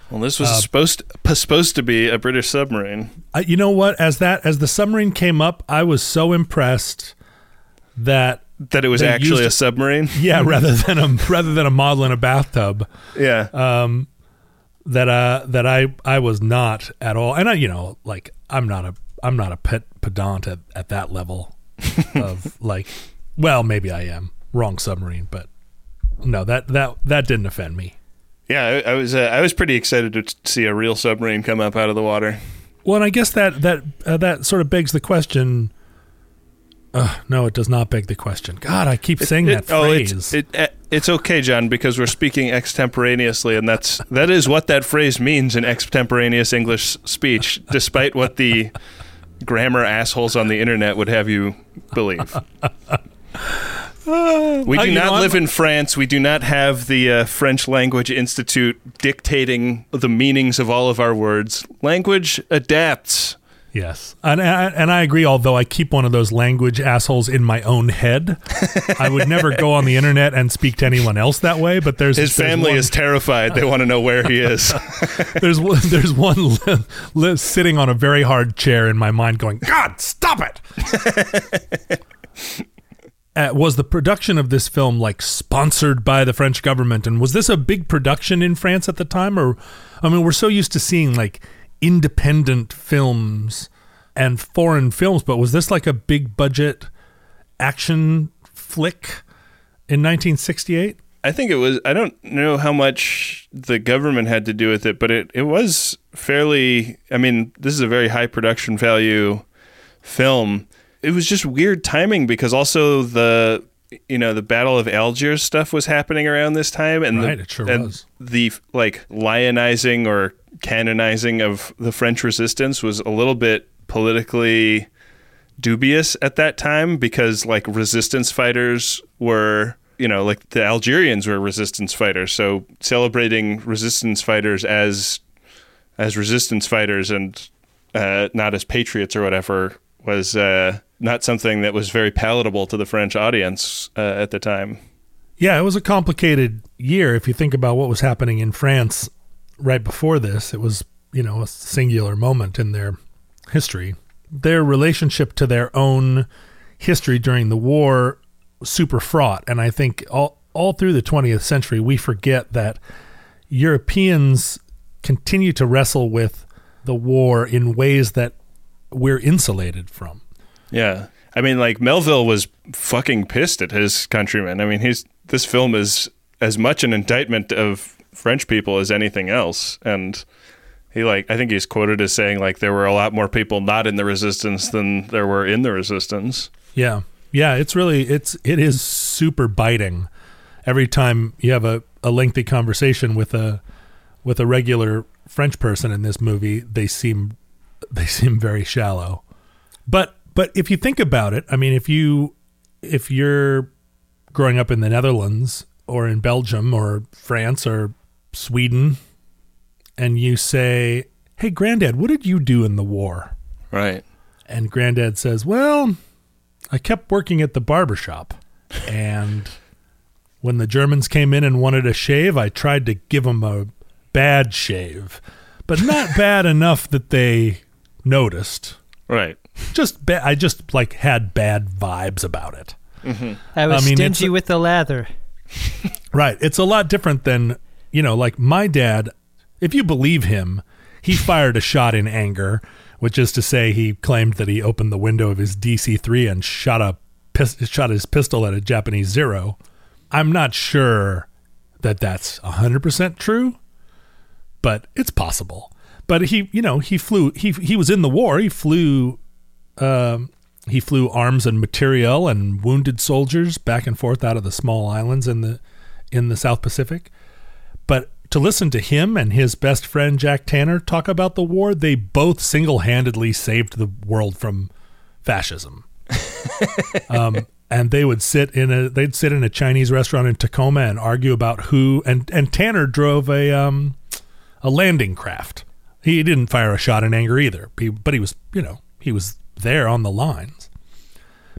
Well, this was Uh, supposed p- supposed to be a British submarine. I, you know what? As that as the submarine came up, I was so impressed that That it was actually used- a submarine. <laughs> yeah, rather than a rather than a model in a bathtub. Yeah. um, that uh that I I was not at all, and I you know like I'm not a I'm not a pet pedant at, at that level <laughs> of like well maybe I am wrong submarine, but no that that that didn't offend me. yeah, I, I was uh, I was pretty excited to see a real submarine come up out of the water. Well, and I guess that that uh, that sort of begs the question. Uh, no, it does not beg the question. God, I keep saying It- that oh, phrase. it's, it, uh, it's okay, John, because we're speaking extemporaneously, and that's that is what that phrase means in extemporaneous English speech, despite what the grammar assholes on the internet would have you believe. We Uh, do know, not I'm- live in France. We do not have the uh, French Language Institute dictating the meanings of all of our words. Language adapts Yes, and and I agree. Although I keep one of those language assholes in my own head, I would never go on the internet and speak to anyone else that way. But there's His there's family one- is terrified. They want to know where he is. <laughs> there's one, there's one li- li- sitting on a very hard chair in my mind, going, "God, stop it!" <laughs> uh, was the production of this film like sponsored by the French government, and was this a big production in France at the time? Or, I mean, we're so used to seeing like independent films and foreign films, but was this like a big budget action flick in 1968? I think it was. I don't know how much the government had to do with it, but it, it was fairly. I mean, this is a very high production value film. It was just weird timing because also the you know the Battle of Algiers stuff was happening around this time, and Right, the, it sure and was. the like lionizing or canonizing of the French resistance was a little bit politically dubious at that time because like resistance fighters were you know like the Algerians were resistance fighters so celebrating resistance fighters as as resistance fighters and uh, not as patriots or whatever was uh, not something that was very palatable to the French audience uh, at the time. Yeah, it was a complicated year if you think about what was happening in France right before this. It was, you know, a singular moment in their history. Their relationship to their own history during the war super fraught, and I think all all through the 20th century we forget that Europeans continue to wrestle with the war in ways that we're insulated from. Yeah. I mean, like Melville was fucking pissed at his countrymen. I mean, he's this film is as much an indictment of French people as anything else, and he like I think he's quoted as saying like there were a lot more people not in the resistance than there were in the resistance. Yeah. Yeah, it's really it's it is super biting. Every time you have a, a lengthy conversation with a with a regular French person in this movie, they seem they seem very shallow. But but if you think about it, I mean if you if you're growing up in the Netherlands or in Belgium or France or Sweden and you say, "Hey granddad, what did you do in the war?" Right. And granddad says, Well, I kept working at the barber shop. And when the Germans came in and wanted a shave, I tried to give them a bad shave, but not bad enough that they noticed. Right. Just ba- I just like had bad vibes about it. Mm-hmm. I was I mean, stingy a- with the lather. Right. It's a lot different than, you know, like my dad, if you believe him, he fired a shot in anger, which is to say he claimed that he opened the window of his DC-3 and shot a pis- shot his pistol at a Japanese Zero. I'm not sure that that's 100% true, but it's possible. But he, you know, he flew he he was in the war. He flew um, he flew arms and material and wounded soldiers back and forth out of the small islands in the in the South Pacific. But to listen to him and his best friend Jack Tanner talk about the war, they both single-handedly saved the world from fascism. <laughs> um, and they would sit in a they'd sit in a Chinese restaurant in Tacoma and argue about who and and Tanner drove a um a landing craft. He didn't fire a shot in anger either, he, but he was you know he was there on the lines.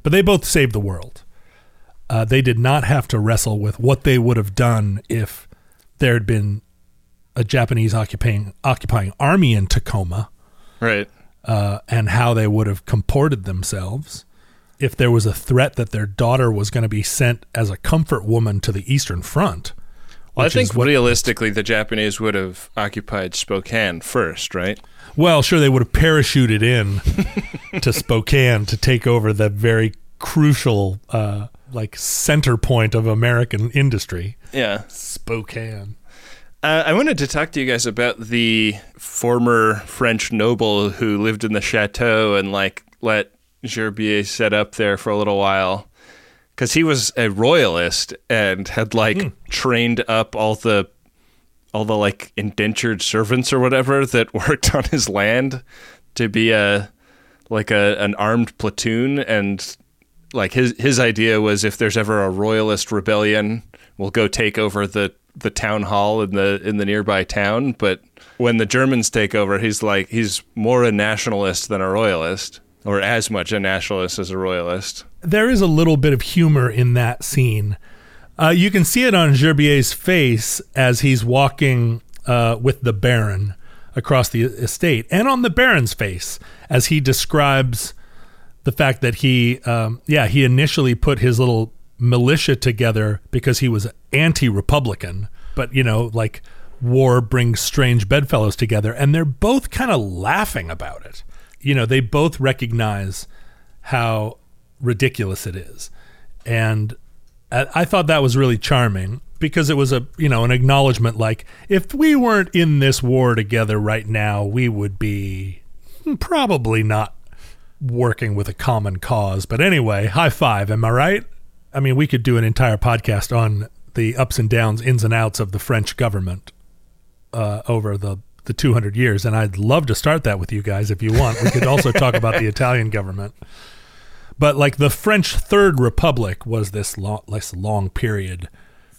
But they both saved the world. Uh, they did not have to wrestle with what they would have done if there had been a Japanese occupying occupying army in Tacoma Right. uh, and how they would have comported themselves if there was a threat that their daughter was going to be sent as a comfort woman to the Eastern Front. Well, I think is realistically the Japanese would have occupied Spokane first, right? Well, sure, they would have parachuted in <laughs> to Spokane to take over the very crucial, uh, like center point of American industry. Yeah. Spokane. Uh, I wanted to talk to you guys about the former French noble who lived in the chateau and like let Gerbier set up there for a little while, because he was a royalist and had like hmm. trained up all the all the like indentured servants or whatever that <laughs> worked on his land to be a like a an armed platoon and like his his idea was if there's ever a royalist rebellion we'll go take over the the town hall in the in the nearby town. But when the Germans take over, he's like he's more a nationalist than a royalist, or as much a nationalist as a royalist. There is a little bit of humor in that scene. Uh, you can see it on Gerbier's face as he's walking uh, with the Baron across the estate, and on the Baron's face as he describes the fact that he, um, yeah, he initially put his little militia together because he was anti-republican, but you know, like war brings strange bedfellows together, and they're both kind of laughing about it. You know, they both recognize how ridiculous it is, and I, thought that was really charming because it was a you know an acknowledgement like if we weren't in this war together right now, we would be probably not working with a common cause. But anyway, high five. Am I right? I mean, we could do an entire podcast on the ups and downs, ins and outs of the French government uh, over the the 200 years, and I'd love to start that with you guys if you want. We could also talk about the <laughs> Italian government. But like the French Third Republic was this long, this long period,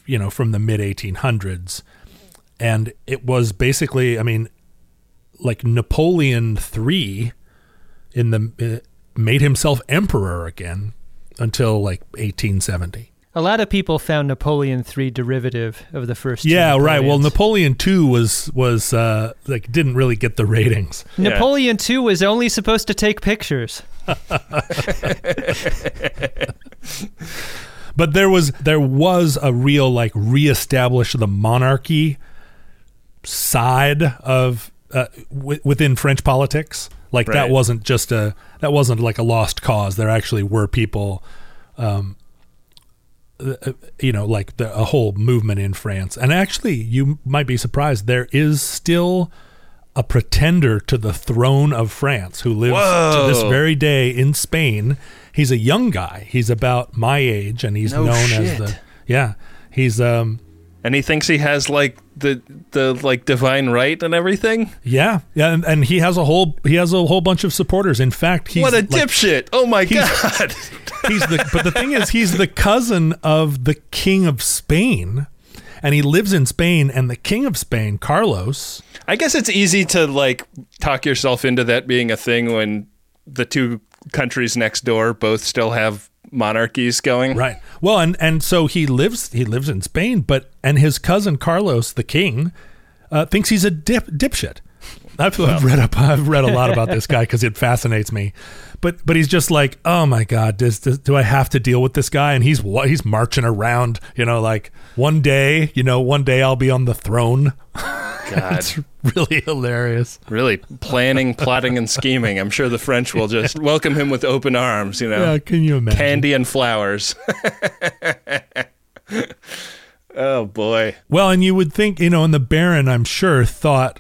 you know, from the mid 1800s, and it was basically, I mean, like Napoleon III in the uh, made himself emperor again until like 1870. A lot of people found Napoleon III derivative of the first. two Yeah, right. Well, Napoleon II was was uh, like didn't really get the ratings. <laughs> Napoleon II was only supposed to take pictures. <laughs> But there was there was a real like reestablish the monarchy side of uh, w- within French politics. Like that wasn't just a that wasn't like a lost cause. There actually were people, um, you know, like the, a whole movement in France. And actually, you might be surprised. There is still a pretender to the throne of France who lives to this very day in Spain. He's a young guy. He's about my age, and he's No known as the yeah. He's um And he thinks he has like the the like divine right and everything. yeah yeah, and, and he has a whole he has a whole bunch of supporters. In fact, he's what a like, dipshit! Oh my he's- god! <laughs> he's the but the thing is he's the cousin of the king of Spain and he lives in Spain and the king of Spain Carlos I guess it's easy to like talk yourself into that being a thing when the two countries next door both still have monarchies going. right well and and so he lives he lives in Spain but and his cousin Carlos the king uh, thinks he's a dip dipshit I've, I've read up I've read a lot about this guy because it fascinates me but but he's just like oh my god does, does do I have to deal with this guy and he's what he's marching around you know like one day you know one day I'll be on the throne God, <laughs> it's really hilarious really planning, plotting, and scheming. I'm sure the French will just welcome him with open arms. You know, Yeah, can you imagine? candy and flowers. <laughs> oh boy. Well, and you would think, you know, and the Baron, I'm sure, thought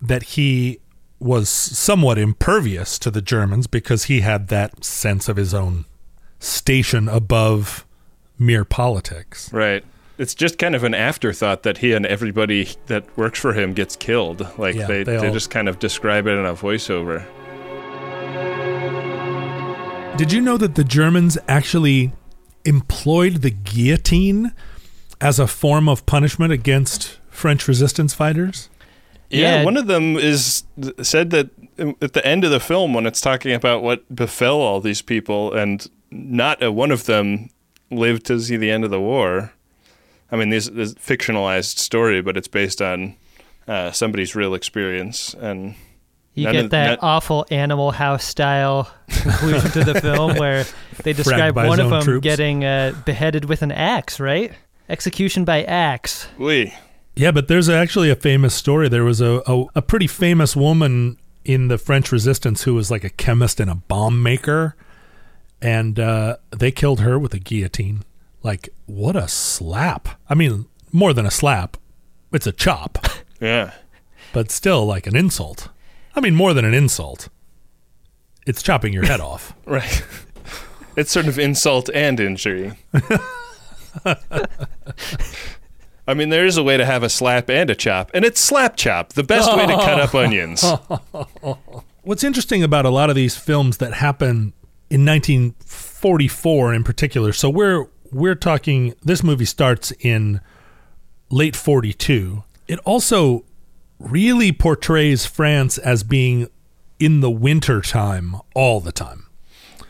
that he was somewhat impervious to the Germans because he had that sense of his own station above mere politics. Right. It's just kind of an afterthought that he and everybody that works for him gets killed. Like Yeah, they, they they, all- just kind of describe it in a voiceover. Did you know that the Germans actually employed the guillotine as a form of punishment against French resistance fighters? Yeah, Yeah. one of them is said that at the end of the film when it's talking about what befell all these people, and not a one of them lived to see the end of the war. I mean, this is fictionalized story, but it's based on uh, somebody's real experience, and You get of- that none- awful Animal House style <laughs> conclusion to the film where they describe one of them troops. getting uh, beheaded with an axe, right? Execution by axe. we Yeah, but there's actually a famous story. There was a, a, a pretty famous woman in the French resistance who was like a chemist and a bomb maker. And uh, they killed her with a guillotine. Like, what a slap. I mean, more than a slap, it's a chop, <laughs> yeah. but still like an insult. I mean, more than an insult. It's chopping your head off. <laughs> Right. It's sort of insult and injury. <laughs> I mean, there is a way to have a slap and a chop, and it's slap chop, the best way to cut up onions. <laughs> What's interesting about a lot of these films that happen in 1944 in particular, so we're we're talking this movie starts in late 42. It also really portrays France as being in the winter time all the time.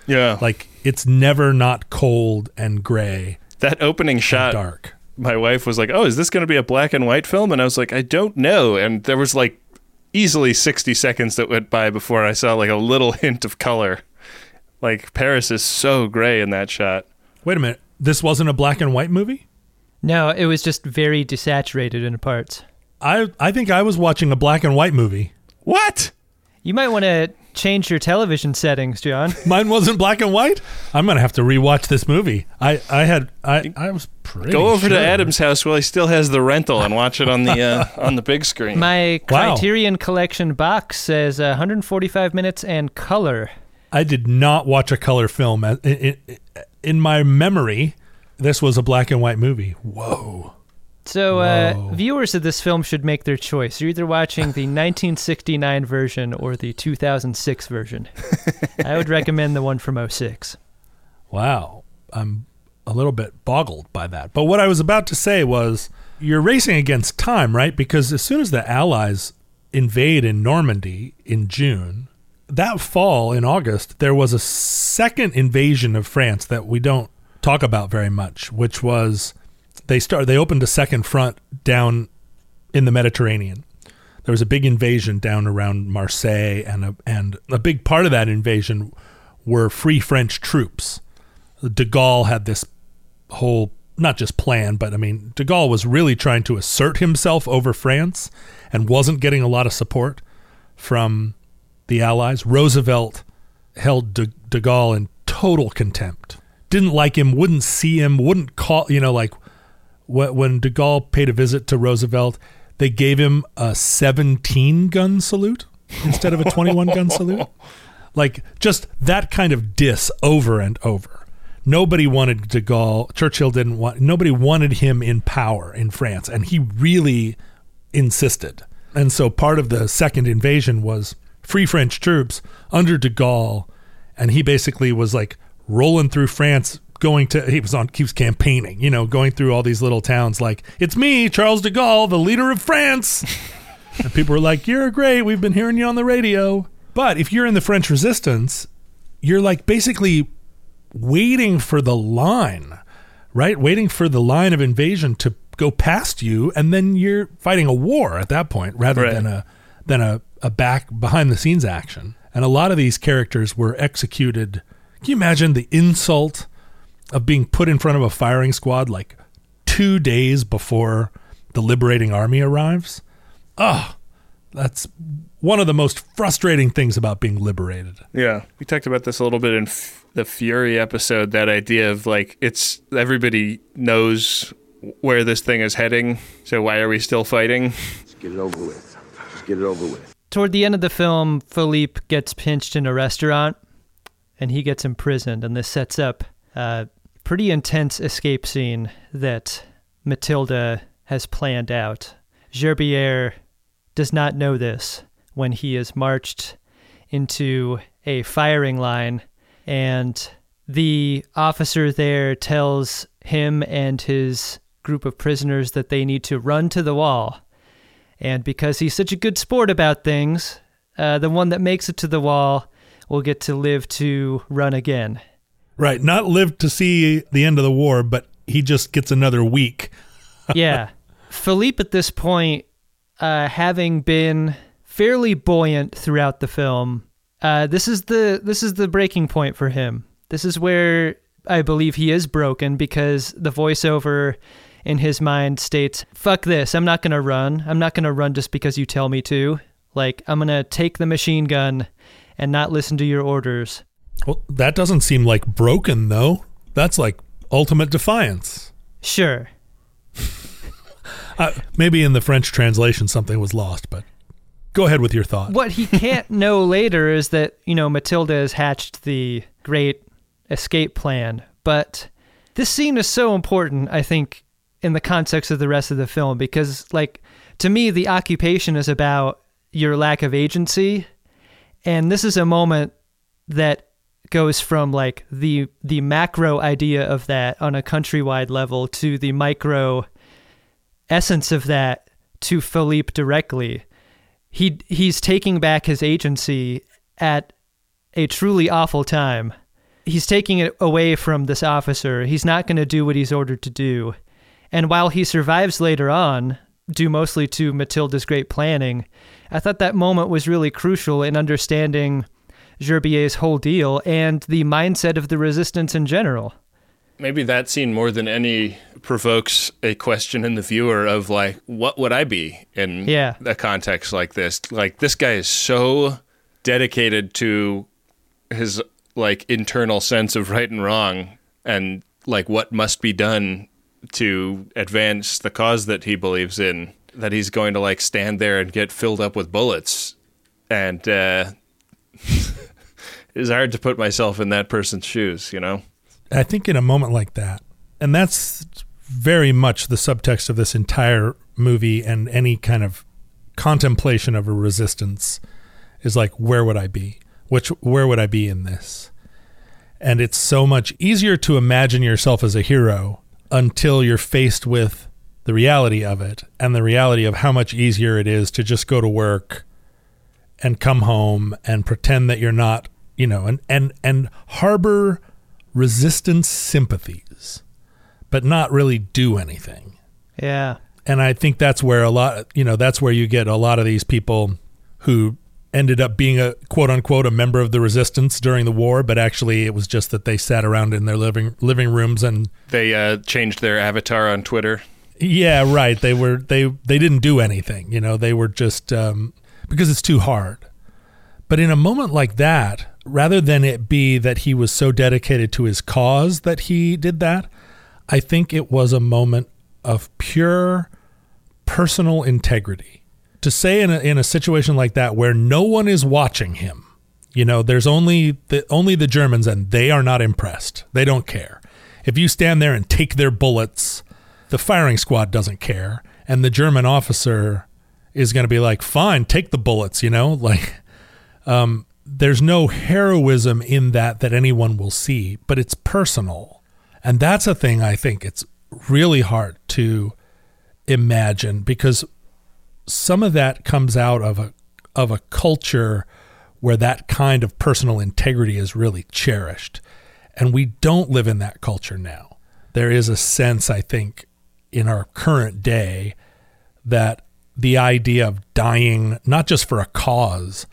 Yeah. Like it's never not cold and gray. That opening shot dark. My wife was like, "Oh, is this going to be a black and white film?" And I was like, "I don't know." And there was like easily 60 seconds that went by before I saw like a little <laughs> hint of color. Like Paris is so gray in that shot. Wait a minute. This wasn't a black and white movie? No, it was just very desaturated in parts. I I think I was watching a black and white movie. What? You might want to change your television settings, John. <laughs> Mine wasn't black and white. I'm gonna have to rewatch this movie. I I had I I was pretty. Go over sure. to Adam's house while he still has the rental and watch it on the uh, <laughs> on the big screen. My Wow. Criterion Collection box says uh, 145 minutes and color. I did not watch a color film. In, in, in my memory, this was a black and white movie. Whoa. So, uh, viewers of this film should make their choice. You're either watching the <laughs> 1969 version or the 2006 version. I would recommend the one from 06. Wow. I'm a little bit boggled by that. But what I was about to say was you're racing against time, right? Because as soon as the Allies invade in Normandy in June, that fall in August, there was a second invasion of France that we don't talk about very much, which was they start they opened a second front down in the Mediterranean. There was a big invasion down around Marseille, and a, and a big part of that invasion were free French troops. De Gaulle had this whole not just plan, but I mean, De Gaulle was really trying to assert himself over France and wasn't getting a lot of support from the Allies. Roosevelt held De, De Gaulle in total contempt. Didn't like him, wouldn't see him, wouldn't call, you know, like when De Gaulle paid a visit to Roosevelt, they gave him a 17 gun salute instead of a 21 gun salute. <laughs> Like just that kind of diss over and over. Nobody wanted De Gaulle. Churchill didn't want. Nobody wanted him in power in France, and he really insisted. And so part of the second invasion was free French troops under De Gaulle, and he basically was like rolling through France, going to. He was on. He was campaigning, you know, going through all these little towns, like it's me, Charles De Gaulle, the leader of France. <laughs> and people were like, "You're great. We've been hearing you on the radio." But if you're in the French resistance, you're like basically waiting for the line, right? Waiting for the line of invasion to go past you, and then you're fighting a war at that point rather Right. than a than a, a back behind the scenes action. And a lot of these characters were executed. Can you imagine the insult of being put in front of a firing squad like two days before the liberating army arrives? Oh, that's one of the most frustrating things about being liberated. Yeah, we talked about this a little bit in f- the Fury episode. That idea of like it's everybody knows where this thing is heading, so why are we still fighting? Let's get it over with. Let's get it over with. Toward the end of the film, Philippe gets pinched in a restaurant and he gets imprisoned. And this sets up a pretty intense escape scene that Matilda has planned out. Gerbier does not know this when he is marched into a firing line, and the officer there tells him and his group of prisoners that they need to run to the wall. And because he's such a good sport about things, uh, the one that makes it to the wall will get to live to run again. Right, not live to see the end of the war, but he just gets another week. <laughs> yeah. Philippe, at this point, uh, having been fairly buoyant throughout the film, uh, this is the this is the breaking point for him. This is where I believe he is broken because the voiceover in his mind states, "Fuck this! I'm not gonna run. I'm not gonna run just because you tell me to. Like I'm gonna take the machine gun and not listen to your orders." Well, that doesn't seem like broken though. That's like ultimate defiance. Sure. <laughs> Uh, maybe in the French translation something was lost, but go ahead with your thought. What he can't <laughs> know later is that, you know, Matilda has hatched the great escape plan. But this scene is so important, I think, in the context of the rest of the film, because, like, to me, the occupation is about your lack of agency. And this is a moment that goes from like the the macro idea of that on a countrywide level to the micro essence of that to Philippe directly. He he's taking back his agency at a truly awful time. He's taking it away from this officer. He's not going to do what he's ordered to do. And while he survives later on, due mostly to Matilda's great planning, I thought that moment was really crucial in understanding Gerbier's whole deal and the mindset of the resistance in general. Maybe that scene more than any provokes a question in the viewer of like, what would I be in Yeah. a context like this? Like this guy is so dedicated to his like internal sense of right and wrong and like what must be done to advance the cause that he believes in that he's going to like stand there and get filled up with bullets and uh <laughs> it's hard to put myself in that person's shoes you know I think in a moment like that, and that's very much the subtext of this entire movie and any kind of contemplation of a resistance is like, where would I be? Which where would I be in this? And it's so much easier to imagine yourself as a hero until you're faced with the reality of it and the reality of how much easier it is to just go to work and come home and pretend that you're not, you know, and and and harbor resistance sympathies, but not really do anything. Yeah. And I think that's where a lot, you know, that's where you get a lot of these people who ended up being a quote unquote a member of the resistance during the war, but actually it was just that they sat around in their living living rooms and they uh, changed their avatar on twitter yeah, right. They were they they didn't do anything. You know, they were just um, because it's too hard. But in a moment like that, rather than it be that he was so dedicated to his cause that he did that, I think it was a moment of pure personal integrity. To say in a, in a situation like that where no one is watching him, you know, there's only the only the Germans and they are not impressed. They don't care. If you stand there and take their bullets, the firing squad doesn't care and the German officer is going to be like, "Fine, take the bullets," you know? <laughs> Like um there's no heroism in that that anyone will see, but it's personal. And that's a thing I think it's really hard to imagine because some of that comes out of a of a culture where that kind of personal integrity is really cherished. And we don't live in that culture now. There is a sense, I think, in our current day that the idea of dying, not just for a cause,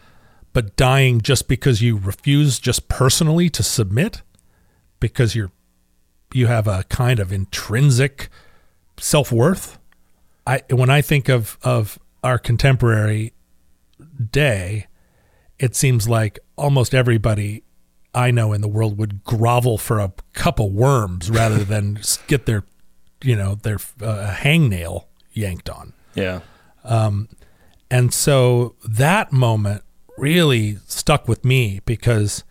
but dying just because you refuse just personally to submit, because you're you have a kind of intrinsic self worth. I when I think of of our contemporary day, it seems like almost everybody I know in the world would grovel for a cup of worms rather <laughs> than get their, you know, their uh, hangnail yanked on. yeah Um, and so that moment really stuck with me because,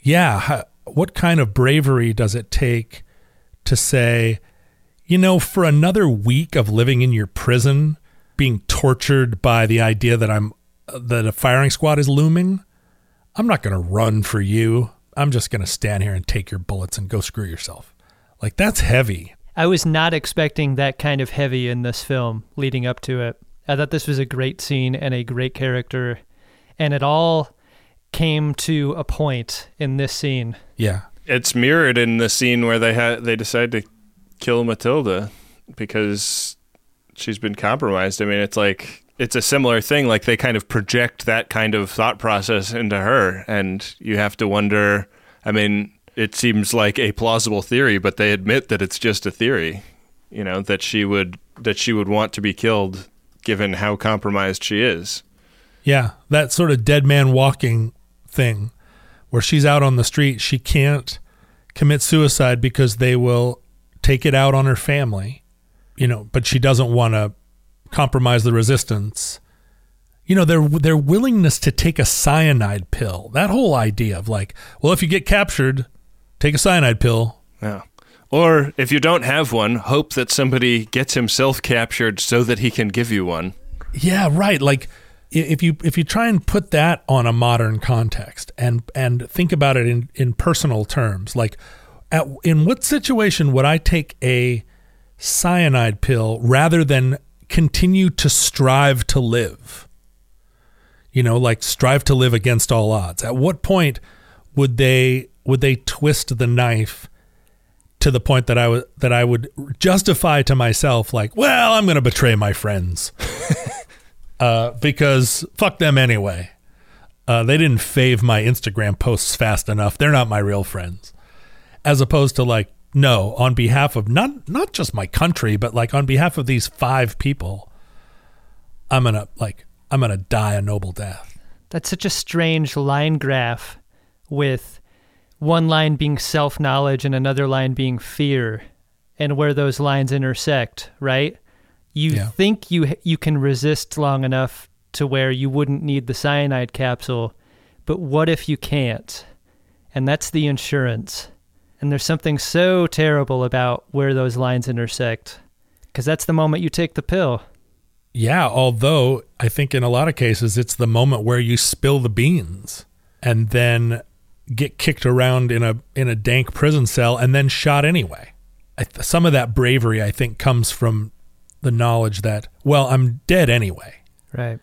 yeah, what kind of bravery does it take to say, you know, for another week of living in your prison, being tortured by the idea that I'm that a firing squad is looming, I'm not going to run for you. I'm just going to stand here and take your bullets and go screw yourself. Like that's heavy. I was not expecting that kind of heavy in this film leading up to it. I thought this was a great scene and a great character, and it all came to a point in this scene. Yeah. it's mirrored in the scene where they had they decide to kill Matilda because she's been compromised. I mean, it's like it's a similar thing. Like they kind of project that kind of thought process into her, and you have to wonder. I mean, it seems like a plausible theory, but they admit that it's just a theory. You know that she would that she would want to be killed, given how compromised she is. Yeah, that sort of dead man walking thing where she's out on the street, she can't commit suicide because they will take it out on her family. You know, but she doesn't want to compromise the resistance. You know, their their willingness to take a cyanide pill. That whole idea of like, well, if you get captured, take a cyanide pill. Yeah. Or if you don't have one, hope that somebody gets himself captured so that he can give you one. Yeah, right. Like if you if you try and put that on a modern context and and think about it in in personal terms, like at, in what situation would I take a cyanide pill rather than continue to strive to live? You know, like strive to live against all odds. At what point would they would they twist the knife to the point that I would that I would justify to myself like, well, I'm going to betray my friends. <laughs> uh, because fuck them anyway. Uh, they didn't fave my Instagram posts fast enough. They're not my real friends. As opposed to like, no, on behalf of not not just my country, but like on behalf of these five people, I'm gonna like I'm gonna die a noble death. That's such a strange line graph with one line being self knowledge and another line being fear, and where those lines intersect, right? You Yeah. think you you can resist long enough to where you wouldn't need the cyanide capsule, but what if you can't? And that's the insurance. And there's something so terrible about where those lines intersect, because that's the moment you take the pill. Yeah, although I think in a lot of cases it's the moment where you spill the beans and then get kicked around in a in a dank prison cell and then shot anyway. I th- some of that bravery I think comes from the knowledge that well, I'm dead anyway. Right.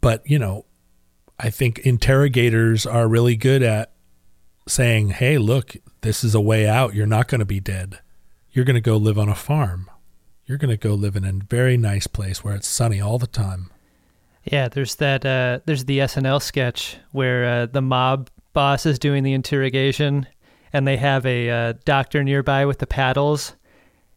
But, you know, I think interrogators are really good at saying, "Hey, look, this is a way out. You're not going to be dead. You're going to go live on a farm. You're going to go live in a very nice place where it's sunny all the time." Yeah, there's that. Uh, there's the SNL sketch where uh, the mob boss is doing the interrogation, and they have a uh, doctor nearby with the paddles,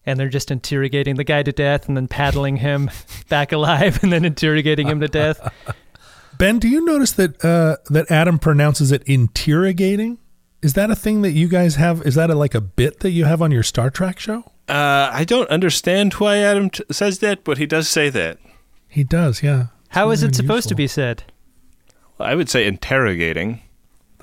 and they're just interrogating the guy to death, and then paddling him <laughs> back alive, and then interrogating him to death. <laughs> Ben, do you notice that uh, that Adam pronounces it interrogating? Is that a thing that you guys have? Is that a, like a bit that you have on your Star Trek show? Uh, I don't understand why Adam t- says that, but he does say that. He does, yeah. How is Very it supposed to be said? I would say interrogating.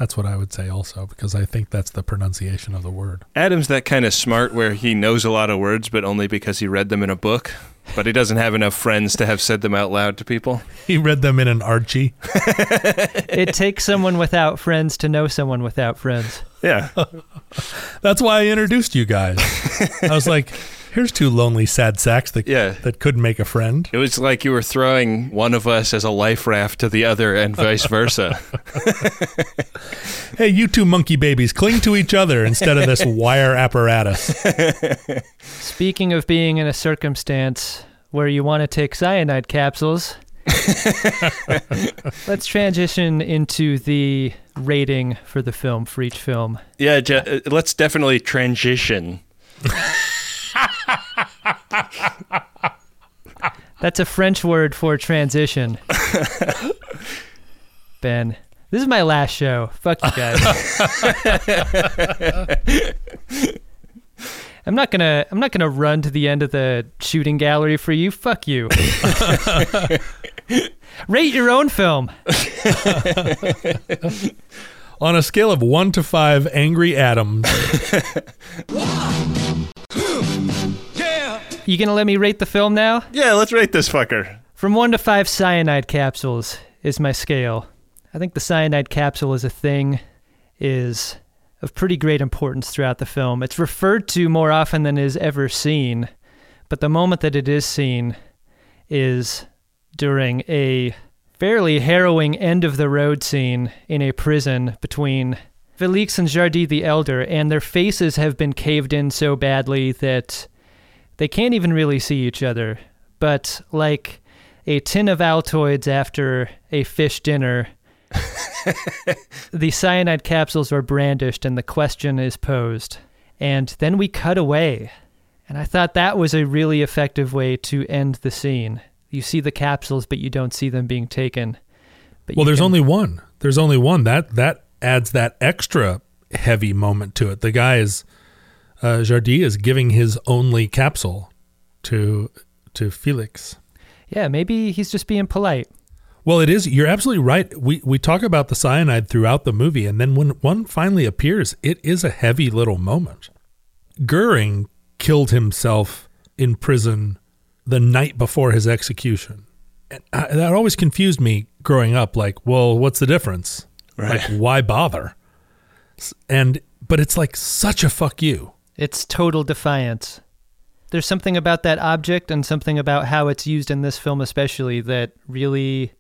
That's what I would say also because I think that's the pronunciation of the word. Adam's that kind of smart where he knows a lot of words, but only because he read them in a book. But he doesn't have enough friends to have said them out loud to people. <laughs> He read them in an Archie. <laughs> it takes someone without friends to know someone without friends. Yeah. <laughs> That's why I introduced you guys. I was like, here's two lonely sad sacks that Yeah. that couldn't make a friend. It was like you were throwing one of us as a life raft to the other and vice versa. <laughs> Hey, you two monkey babies, cling to each other instead of this wire apparatus. <laughs> Speaking of being in a circumstance where you want to take cyanide capsules, <laughs> let's transition into the rating for the film for each film. yeah, uh, let's definitely transition. That's a French word for transition. ben, this is my last show. Fuck you guys. <laughs> I'm not gonna I'm not gonna run to the end of the shooting gallery for you. Fuck you. <laughs> Rate your own film. On a scale of one to five angry Adams, <laughs> You gonna let me rate the film now? Yeah, let's rate this fucker. From one to five cyanide capsules is my scale. I think the cyanide capsule as a thing is of pretty great importance throughout the film. It's referred to more often than is ever seen, but the moment that it is seen is during a fairly harrowing end of the road scene in a prison between Felix and Jardie the Elder, and their faces have been caved in so badly that they can't even really see each other. But like a tin of Altoids after a fish dinner, <laughs> the cyanide capsules are brandished and the question is posed. And then we cut away. And I thought that was a really effective way to end the scene. You see the capsules, but you don't see them being taken. But well, there's can- only one. There's only one. That that adds that extra heavy moment to it. The guy is uh, Jardie is giving his only capsule to to Felix. Yeah, maybe he's just being polite. Well, it is. You're absolutely right. We we talk about the cyanide throughout the movie, and then when one finally appears, it is a heavy little moment. Goering killed himself in prison the night before his execution, and I, that always confused me growing up. Like, well, what's the difference? Right. Like, why bother? And but it's like such a fuck you. It's total defiance. there's something about that object and something about how it's used in this film especially that really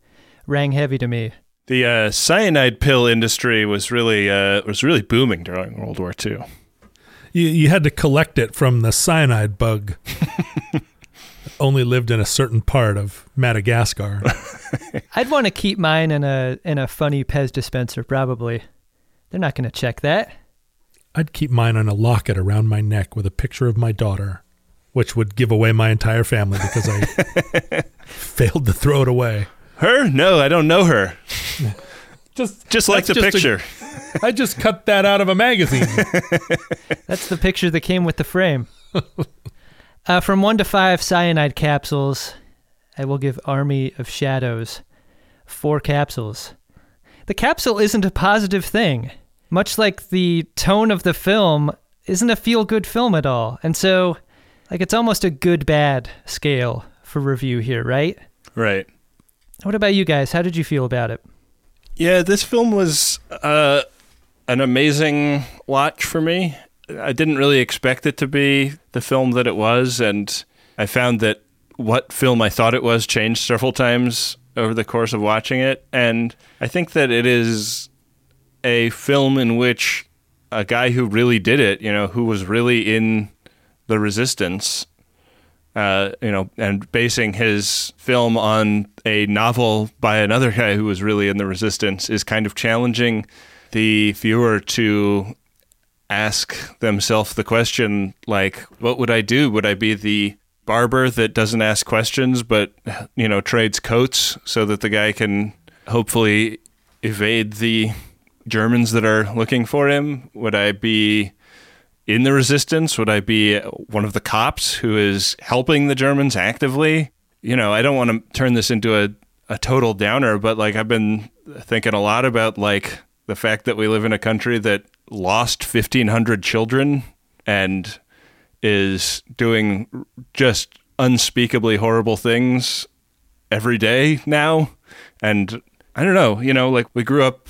rang heavy to me. The uh, cyanide pill industry was really uh, was really booming during World War II. You, you had to collect it from the cyanide bug. <laughs> Only lived in a certain part of Madagascar. <laughs> I'd want to keep mine in a in a funny Pez dispenser probably. They're not going to check that. I'd keep mine on a locket around my neck with a picture of my daughter, which would give away my entire family because I <laughs> failed to throw it away. Her? No, I don't know her. <laughs> Just Just like the just picture. I just cut that out of a magazine. <laughs> That's the picture that came with the frame. uh, from one to five cyanide capsules, I will give Army of Shadows four capsules. The capsule isn't a positive thing, much like the tone of the film isn't a feel good film at all. And so, like, it's almost a good bad scale for review here, right? Right. What about you guys? How did you feel about it? Yeah, this film was uh, an amazing watch for me. I didn't really expect it to be the film that it was, and I found that what film I thought it was changed several times over the course of watching it. And I think that it is a film in which a guy who really did it, you know, who was really in the resistance, uh, you know, and basing his film on a novel by another <laughs> guy who was really in the resistance is kind of challenging the viewer to ask themselves the question like what would I do? Would I be the barber that doesn't ask questions but you know trades coats so that the guy can hopefully evade the Germans that are looking for him? Would I be in the resistance? Would I be one of the cops who is helping the Germans actively? You know, I don't want to turn this into a, a total downer, but like I've been thinking a lot about like the fact that we live in a country that lost 1500 children and is doing just unspeakably horrible things every day now and I don't know, you know, like we grew up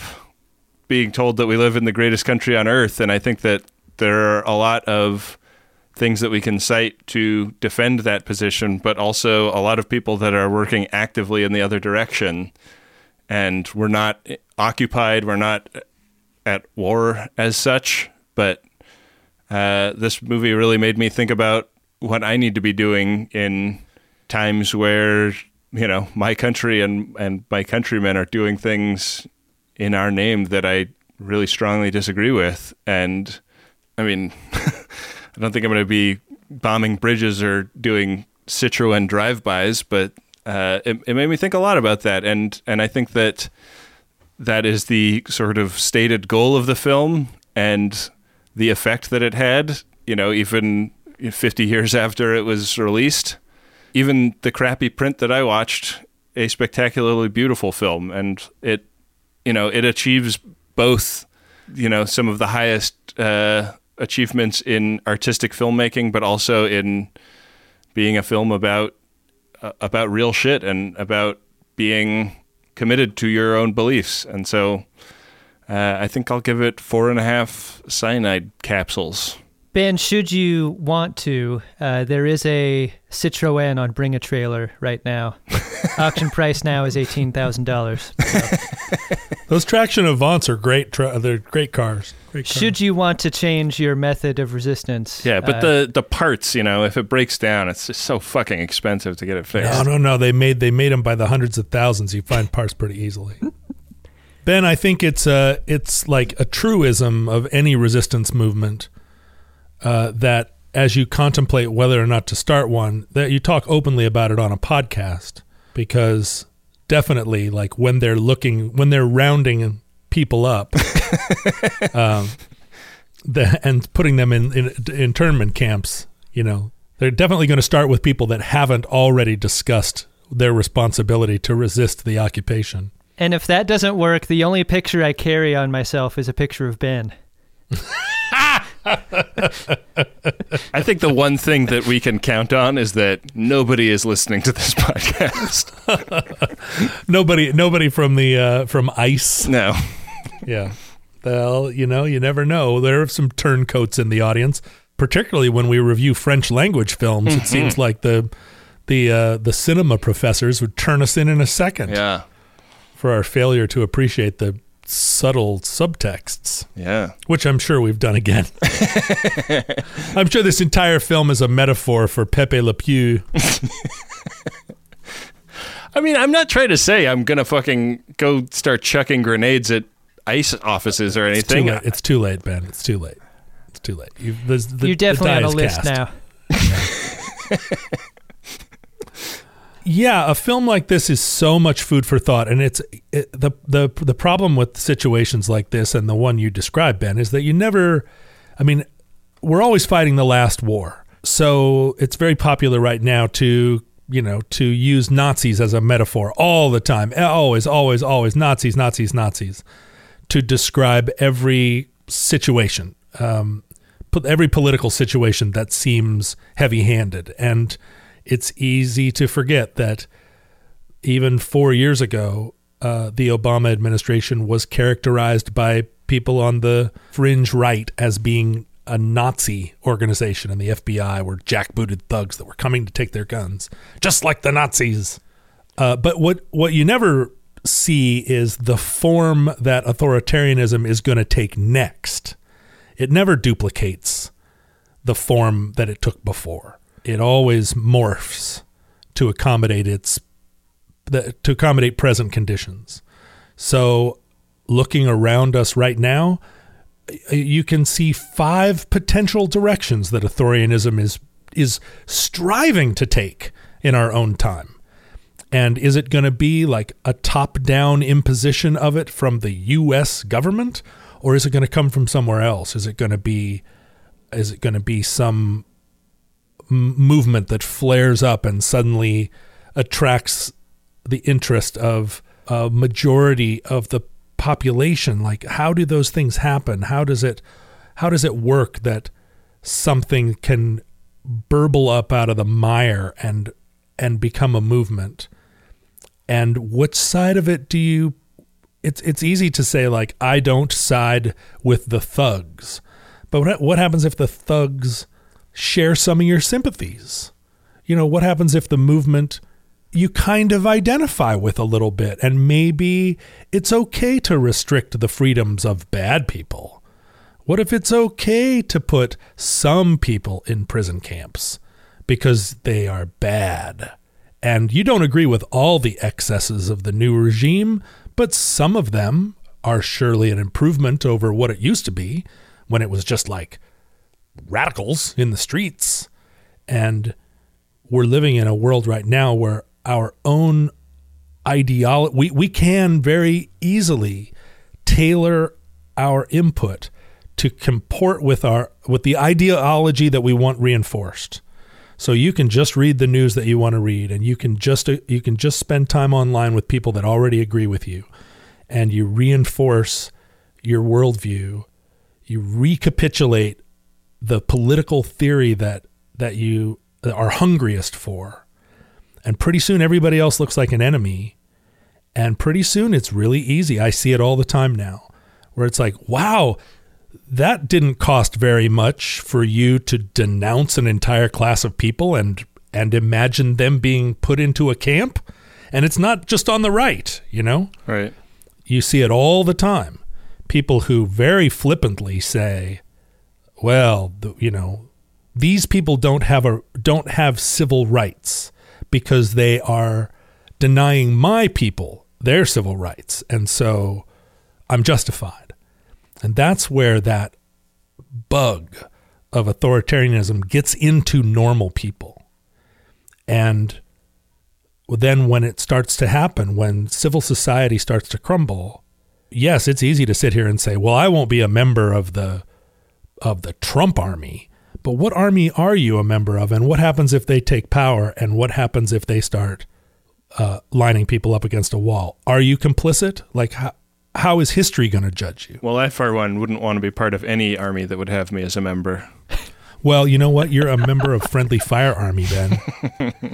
being told that we live in the greatest country on earth and I think that there are a lot of things that we can cite to defend that position, but also a lot of people that are working actively in the other direction. And we're not occupied, we're not at war as such, but uh, this movie really made me think about what I need to be doing in times where, you know, my country and, and my countrymen are doing things in our name that I really strongly disagree with. And I mean, <laughs> I don't think I'm going to be bombing bridges or doing Citroen drive-bys, but uh, it, it made me think a lot about that, and and I think that that is the sort of stated goal of the film and the effect that it had. You know, even 50 years after it was released, even the crappy print that I watched, a spectacularly beautiful film, and it, you know, it achieves both, you know, some of the highest uh, achievements in artistic filmmaking, but also in being a film about uh, about real shit and about being committed to your own beliefs. And so, uh, I think I'll give it four and a half cyanide capsules. Ben, should you want to, uh, there is a Citroen on Bring a Trailer right now. <laughs> Auction price now is eighteen thousand dollars. Those traction Avants are great. Tra- they're great cars. Great cars. Should you want to change your method of resistance? Yeah, but uh, the the parts, you know, if it breaks down, it's just so fucking expensive to get it fixed. No, no, no. They made they made them by the hundreds of thousands. You find parts pretty easily. <laughs> ben, I think it's uh it's like a truism of any resistance movement uh, that as you contemplate whether or not to start one, that you talk openly about it on a podcast because definitely like when they're looking when they're rounding people up <laughs> um, the, and putting them in, in internment camps, you know, they're definitely going to start with people that haven't already discussed their responsibility to resist the occupation. And if that doesn't work, the only picture I carry on myself is a picture of Ben. <laughs> I think the one thing that we can count on is that nobody is listening to this <laughs> podcast. nobody, nobody from the uh, from ICE. No. Yeah. Well, you know, you never know. There are some turncoats in the audience. particularly when we review French language films. It Mhm. seems like the the uh, the cinema professors would turn us in in a second. Yeah. For our failure to appreciate the subtle subtexts. Yeah. Which I'm sure we've done again. <laughs> I'm sure this entire film is a metaphor for Pepe Le Pew. <laughs> I mean, I'm not trying to say I'm gonna fucking go start chucking grenades at ICE offices or anything. It's too anything. late. It's too late, Ben. It's too late. It's too late. You've, the, the, You're definitely the on a list cast. now. Yeah, <laughs> a film like this is so much food for thought, and it's it, the the the problem with situations like this and the one you described, Ben, is that you never. I mean, we're always fighting the last war, so it's very popular right now to you know to use Nazis as a metaphor all the time, always, always, always Nazis, Nazis, Nazis, to describe every situation, um, every political situation that seems heavy-handed and it's easy to forget that even four years ago, uh, the Obama administration was characterized by people on the fringe right as being a Nazi organization, and the FBI were jackbooted thugs that were coming to take their guns, just like the Nazis. Uh, but what what you never see is the form that authoritarianism is going to take next. It never duplicates the form that it took before. It always morphs to accommodate its to accommodate present conditions. So, looking around us right now, you can see five potential directions that authoritarianism is is striving to take in our own time. And is it going to be like a top-down imposition of it from the US government or is it going to come from somewhere else? Is it going to be is it going to be some m- movement that flares up and suddenly attracts the interest of a majority of the population. Like how do those things happen? How does it how does it work that something can burble up out of the mire and and become a movement? And which side of it do you it's it's easy to say like I don't side with the thugs. But what what happens if the thugs share some of your sympathies. You know what happens if the movement you kind of identify with a little bit and maybe it's okay to restrict the freedoms of bad people? What if it's okay to put some people in prison camps because they are bad? And you don't agree with all the excesses of the new regime but some of them are surely an improvement over what it used to be when it was just like radicals in the streets. And we're living in a world right now where our own ideology we, we can very easily tailor our input to comport with our with the ideology that we want reinforced. So you can just read the news that you want to read and you can just you can just spend time online with people that already agree with you. And you reinforce your worldview. You recapitulate the political theory that that you are hungriest for. And pretty soon everybody else looks like an enemy. And pretty soon it's really easy. I see it all the time now where it's like wow that didn't cost very much for you to denounce an entire class of people and and imagine them being put into a camp. And it's not just on the right you know? Right. you see it all the time. People who very flippantly say well you know these people don't have a don't have civil rights because they are denying my people their civil rights. And so i'm justified. And that's where that bug of authoritarianism gets into normal people. And then when it starts to happen when civil society starts to crumble yes it's easy to sit here and say well i won't be a member of the of the trump army. But what army are you a member of and what happens if they take power and what happens if they start uh, lining people up against a wall? Are you complicit? Like how, how is history going to judge you? Well, I, for one, wouldn't want to be part of any army that would have me as a member. Well, you know what? You're a member of Friendly Fire Army, Ben.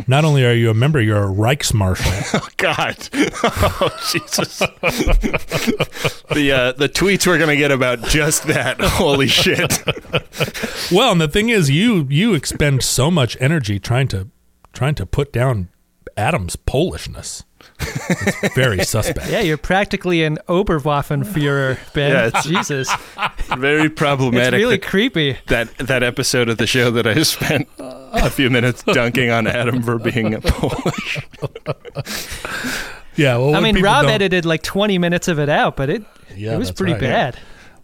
Not only are you a member, you're a Reichsmarshal. <laughs> Oh God! Oh Jesus! the uh, the tweets we're gonna get about just that. Holy shit! well, and the thing is, you you expend so much energy trying to trying to put down Adam's Polishness. It's very suspect. Yeah, you're practically an Oberwaffenführer, Ben. Yeah, it's- Jesus. Very problematic. It's really that- creepy. That that episode of the show that I spent a few minutes dunking on Adam for being a Polish. Yeah, well, I mean, Rob don't- edited like 20 minutes of it out, but it Yeah, it was pretty right. bad.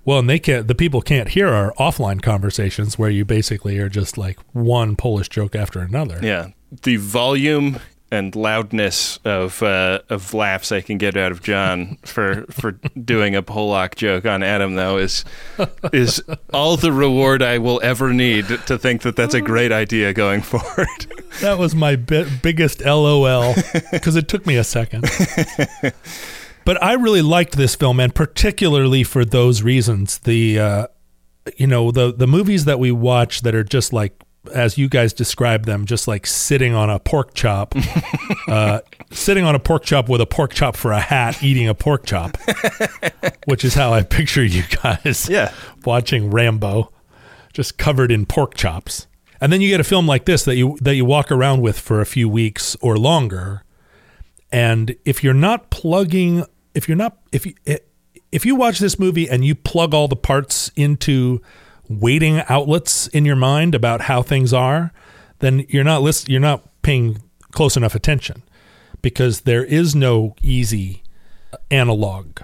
Well, and they can't. The people can't hear our offline conversations where you basically are just like one Polish joke after another. Yeah, the volume and loudness of uh, of laughs I can get out of John for for doing a Polak joke on Adam though is is all the reward I will ever need to think that that's a great idea going <laughs> forward. That was my bi- biggest LOL because it took me a second. but I really liked this film, and particularly for those reasons. The uh, you know the the movies that we watch that are just like as you guys describe them, just like sitting on a pork chop, <laughs> uh, sitting on a pork chop with a pork chop for a hat, eating a pork chop, <laughs> which is how I picture you guys. Yeah. watching Rambo, just covered in pork chops. And then you get a film like this that you that you walk around with for a few weeks or longer. And if you're not plugging, if you're not, if you if you watch this movie and you plug all the parts into waiting outlets in your mind about how things are, then you're not list, you're not paying close enough attention because there is no easy analog,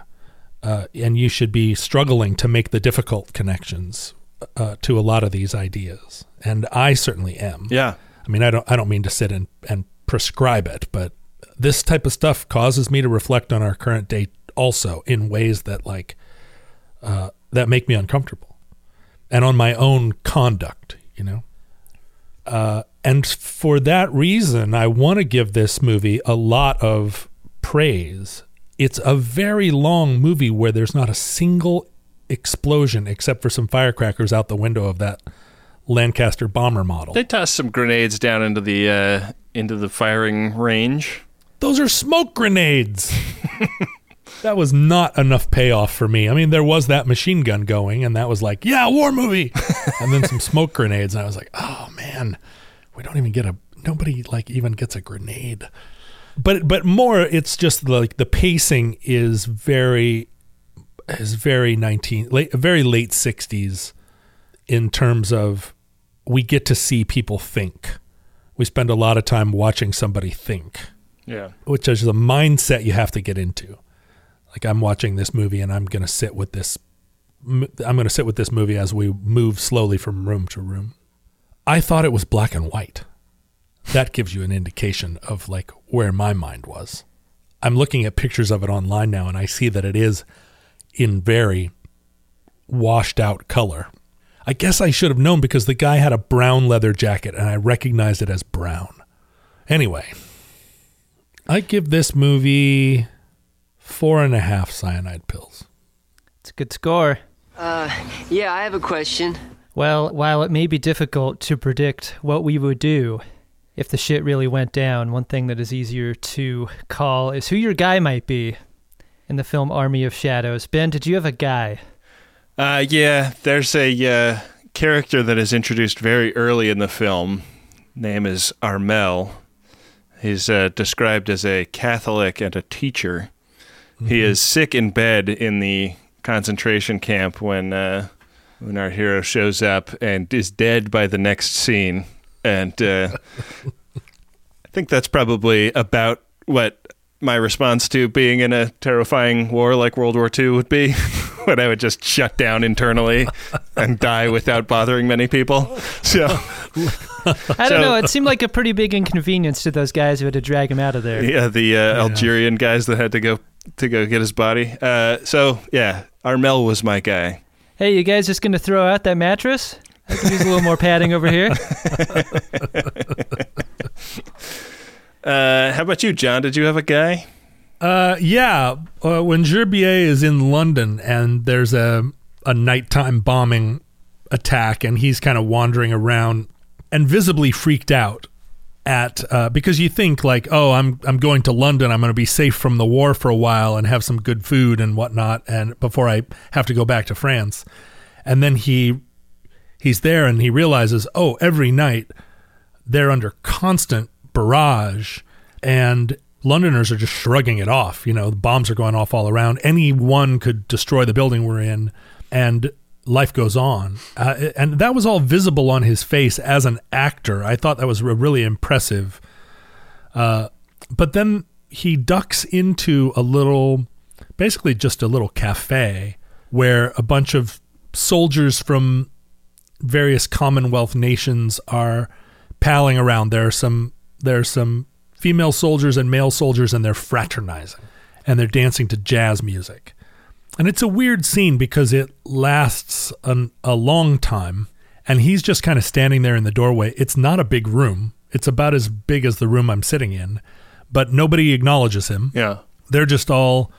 uh, and you should be struggling to make the difficult connections uh, to a lot of these ideas. And I certainly am. Yeah. I mean, I don't I don't mean to sit and, and prescribe it, but this type of stuff causes me to reflect on our current day also in ways that like uh, that make me uncomfortable, and on my own conduct. You know. Uh, and for that reason, I want to give this movie a lot of praise. It's a very long movie where there's not a single explosion except for some firecrackers out the window of that Lancaster bomber model. They tossed some grenades down into the uh, into the firing range. Those are smoke grenades. <laughs> that was not enough payoff for me. I mean, there was that machine gun going, and that was like, yeah, war movie. <laughs> and then some smoke grenades, and I was like, oh man, we don't even get a nobody like even gets a grenade. But but more, it's just like the pacing is very is very nineteen late very late sixties in terms of we get to see people think. We spend a lot of time watching somebody think Yeah. which is a mindset you have to get into. Like I'm watching this movie and I'm going to sit with this I'm going to sit with this movie as we move slowly from room to room. I thought it was black and white. That gives you an indication of like where my mind was. I'm looking at pictures of it online now and I see that it is in very washed out color. I guess I should have known because the guy had a brown leather jacket and I recognized it as brown. Anyway, I give this movie four and a half cyanide pills. It's a good score. Uh, yeah, I have a question. Well, while it may be difficult to predict what we would do if the shit really went down, one thing that is easier to call is who your guy might be in the film Army of Shadows. Ben, did you have a guy? Uh, yeah, there's a uh, character that is introduced very early in the film. Name is Armel. He's uh, described as a Catholic and a teacher. He is sick in bed in the concentration camp when uh, when our hero shows up and is dead by the next scene. And uh, <laughs> I think that's probably about what my response to being in a terrifying war like World War II would be. <laughs> when I would just shut down internally and die without bothering many people. So I don't know. It seemed like a pretty big inconvenience to those guys who had to drag him out of there. yeah, the uh, Algerian guys that had to go to go get his body. Uh, so yeah, Armel was my guy. Hey, you guys just going to throw out that mattress? I could use a little more padding over here. <laughs> Uh, how about you, John? Did you have a guy? Uh, yeah. Uh, when Gerbier is in London and there's a a nighttime bombing attack, and he's kind of wandering around and visibly freaked out at uh, because you think like, oh, I'm I'm going to London, I'm going to be safe from the war for a while and have some good food and whatnot, and before I have to go back to France, and then he he's there and he realizes, oh, every night they're under constant barrage and Londoners are just shrugging it off. You know, the bombs are going off all around. Anyone could destroy the building we're in, and life goes on. Uh, and that was all visible on his face as an actor. I thought that was re- really impressive. Uh, but then he ducks into a little, basically just a little cafe where a bunch of soldiers from various Commonwealth nations are palling around. There are some there are some female soldiers and male soldiers, and they're fraternizing and they're dancing to jazz music. And it's a weird scene because it lasts an, a long time, and he's just kind of standing there in the doorway. It's not a big room. It's about as big as the room I'm sitting in, but nobody acknowledges him. Yeah. They're just all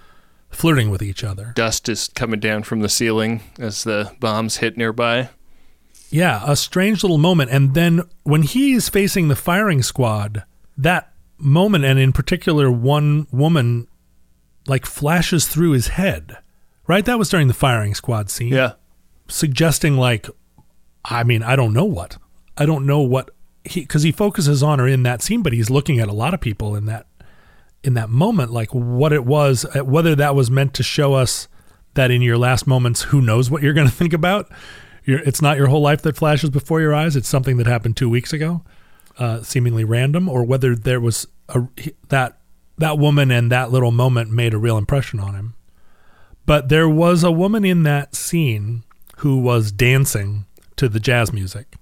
flirting with each other. Dust is coming down from the ceiling as the bombs hit nearby. Yeah, a strange little moment. And then when he is facing the firing squad, that moment, and in particular, one woman like flashes through his head, right? That was during the firing squad scene. Yeah. Suggesting, like, I mean, I don't know what. I don't know what he, because he focuses on her in that scene, but he's looking at a lot of people in that in that moment, like what it was, uh, whether that was meant to show us that in your last moments, who knows what you're going <laughs> to think about. You're, it's not your whole life that flashes before your eyes. It's something that happened two weeks ago, uh, seemingly random, or whether there was a, that that woman and that little moment made a real impression on him. But there was a woman in that scene who was dancing to the jazz music,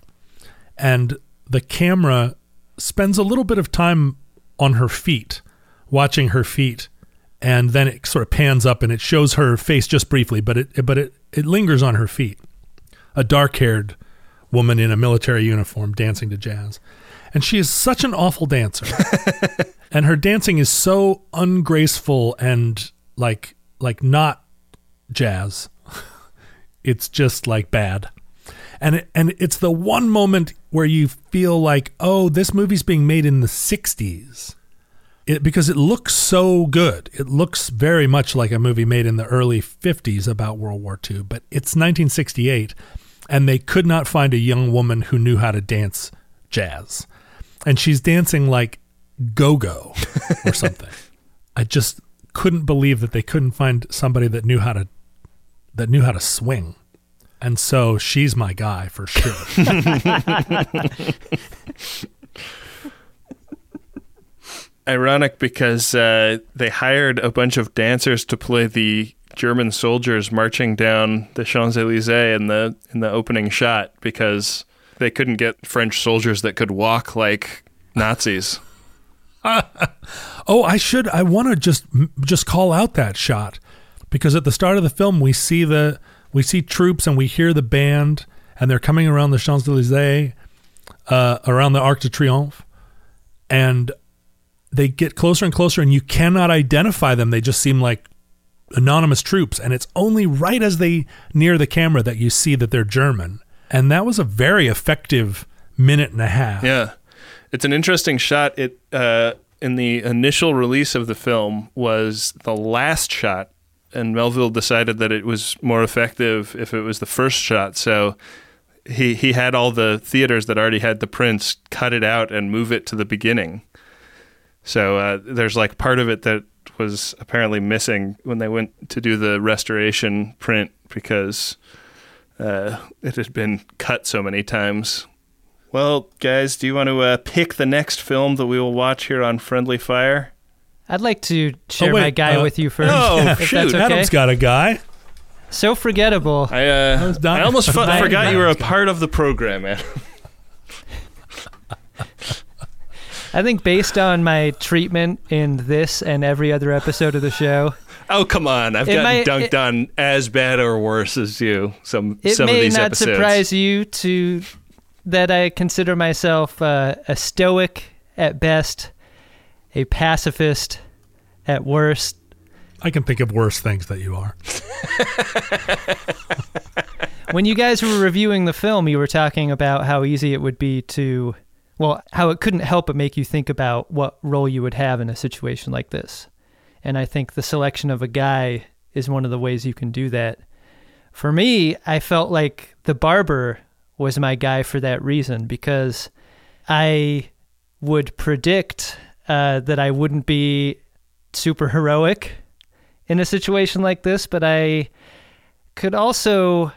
and the camera spends a little bit of time on her feet, watching her feet, and then it sort of pans up and it shows her face just briefly, but it but it it lingers on her feet. A dark-haired woman in a military uniform dancing to jazz. And she is such an awful dancer. <laughs> and her dancing is so ungraceful and like like not jazz. it's just like bad. And it, and it's the one moment where you feel like, "Oh, this movie's being made in the 60s." It, because it looks so good. It looks very much like a movie made in the early 50s about World War II, but it's 1968 and they could not find a young woman who knew how to dance jazz. And she's dancing like go go or something. <laughs> I just couldn't believe that they couldn't find somebody that knew how to that knew how to swing. And so she's my guy for sure. <laughs> Ironic because uh, they hired a bunch of dancers to play the German soldiers marching down the Champs Elysees in the in the opening shot because they couldn't get French soldiers that could walk like Nazis. <laughs> oh, I should. I want to just just call out that shot because at the start of the film we see the we see troops and we hear the band and they're coming around the Champs Elysees, uh, around the Arc de Triomphe, and they get closer and closer, and you cannot identify them. They just seem like anonymous troops, and it's only right as they near the camera that you see that they're German. And that was a very effective minute and a half. Yeah, it's an interesting shot. It uh, in the initial release of the film was the last shot, and Melville decided that it was more effective if it was the first shot. So he he had all the theaters that already had the prints cut it out and move it to the beginning. So uh, there's like part of it that was apparently missing when they went to do the restoration print because uh, it had been cut so many times. Well, guys, do you want to uh, pick the next film that we will watch here on Friendly Fire? I'd like to share wait, my guy uh, with you first. oh, <laughs> if shoot. that's okay. Adam's got a guy. so forgettable. I uh, was I almost fu- dying forgot you were a part of the program, man. <laughs> I think based on my treatment in this and every other episode of the show, oh, come on! I've gotten might- dunked it- on as bad or worse as you. Some it some of may these not episodes. surprise you to that I consider myself uh, a stoic at best, a pacifist at worst. I can think of worse things that you are. <laughs> when you guys were reviewing the film, you were talking about how easy it would be to, well, how it couldn't help but make you think about what role you would have in a situation like this. And I think the selection of a guy is one of the ways you can do that. For me, I felt like the barber was my guy for that reason because I would predict uh, that I wouldn't be super heroic in a situation like this, but I could also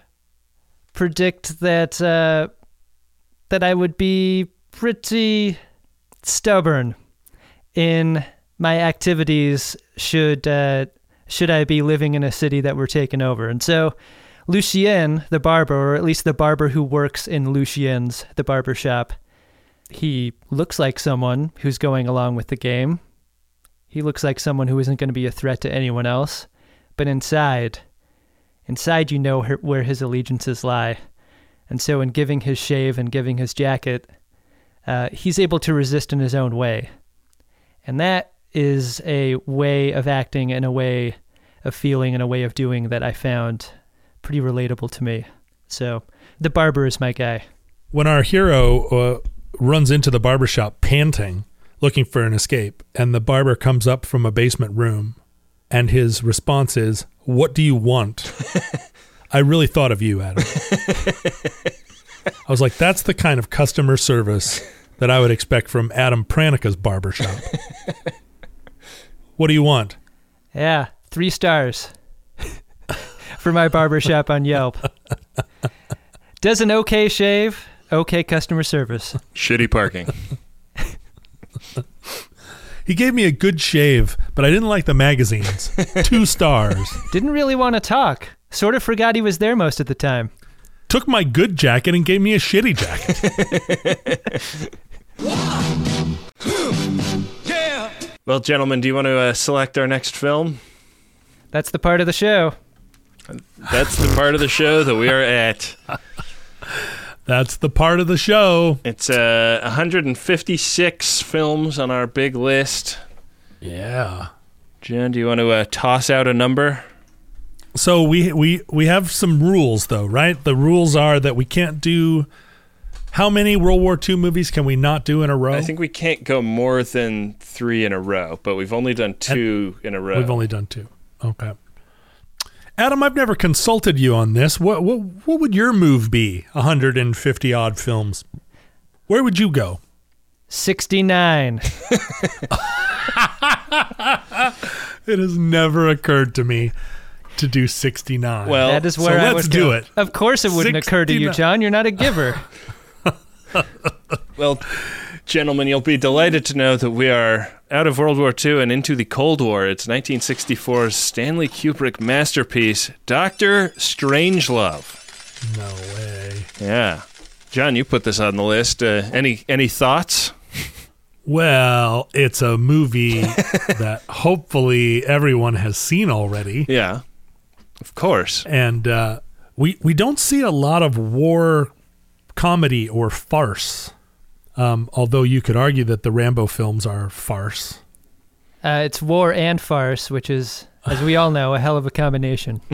predict that uh, that I would be pretty stubborn in my activities should uh, should I be living in a city that we're taken over. And so Lucien, the barber, or at least the barber who works in Lucien's, the barber shop, he looks like someone who's going along with the game. He looks like someone who isn't going to be a threat to anyone else. But inside, inside you know her, where his allegiances lie. And so in giving his shave and giving his jacket, uh, he's able to resist in his own way. And that is a way of acting and a way of feeling and a way of doing that I found pretty relatable to me. So the barber is my guy. When our hero uh, runs into the barber shop panting, looking for an escape, and the barber comes up from a basement room, and his response is, What do you want? <laughs> I really thought of you, Adam. I was like, That's the kind of customer service that I would expect from Adam Pranica's barbershop. what do you want? Yeah, three stars <laughs> for my barbershop on Yelp. <laughs> Does an okay shave, okay customer service. Shitty parking. <laughs> He gave me a good shave, but I didn't like the magazines. <laughs> Two stars. Didn't really want to talk. Sort of forgot he was there most of the time. Took my good jacket and gave me a shitty jacket. <laughs> Well, gentlemen, do you want to uh, select our next film? That's the part of the show. That's the part of the show that we are at. That's the part of the show. It's uh, 156 films on our big list. Yeah. Jen, do you want to uh, toss out a number? So we we we have some rules though, right? The rules are that we can't do how many World War II movies can we not do in a row? I think we can't go more than three in a row, but we've only done two in a row. We've only done two. Okay. Adam, I've never consulted you on this. What what what would your move be? 150 odd films. Where would you go? 69. <laughs> It has never occurred to me to do 69. Well, that is so where I let's would do go. it. Of course it wouldn't occur to you, John. You're not a giver. <laughs> Well, gentlemen, you'll be delighted to know that we are out of World War II and into the Cold War. It's 1964's Stanley Kubrick masterpiece, Doctor Strangelove. No way. Yeah, John, you put this on the list. Uh, any any thoughts? Well, it's a movie <laughs> that hopefully everyone has seen already. Yeah, of course. And uh, we we don't see a lot of war comedy or farce. Um, although you could argue that the Rambo films are farce. Uh, it's war and farce, which is, as we all know, a hell of a combination. <laughs>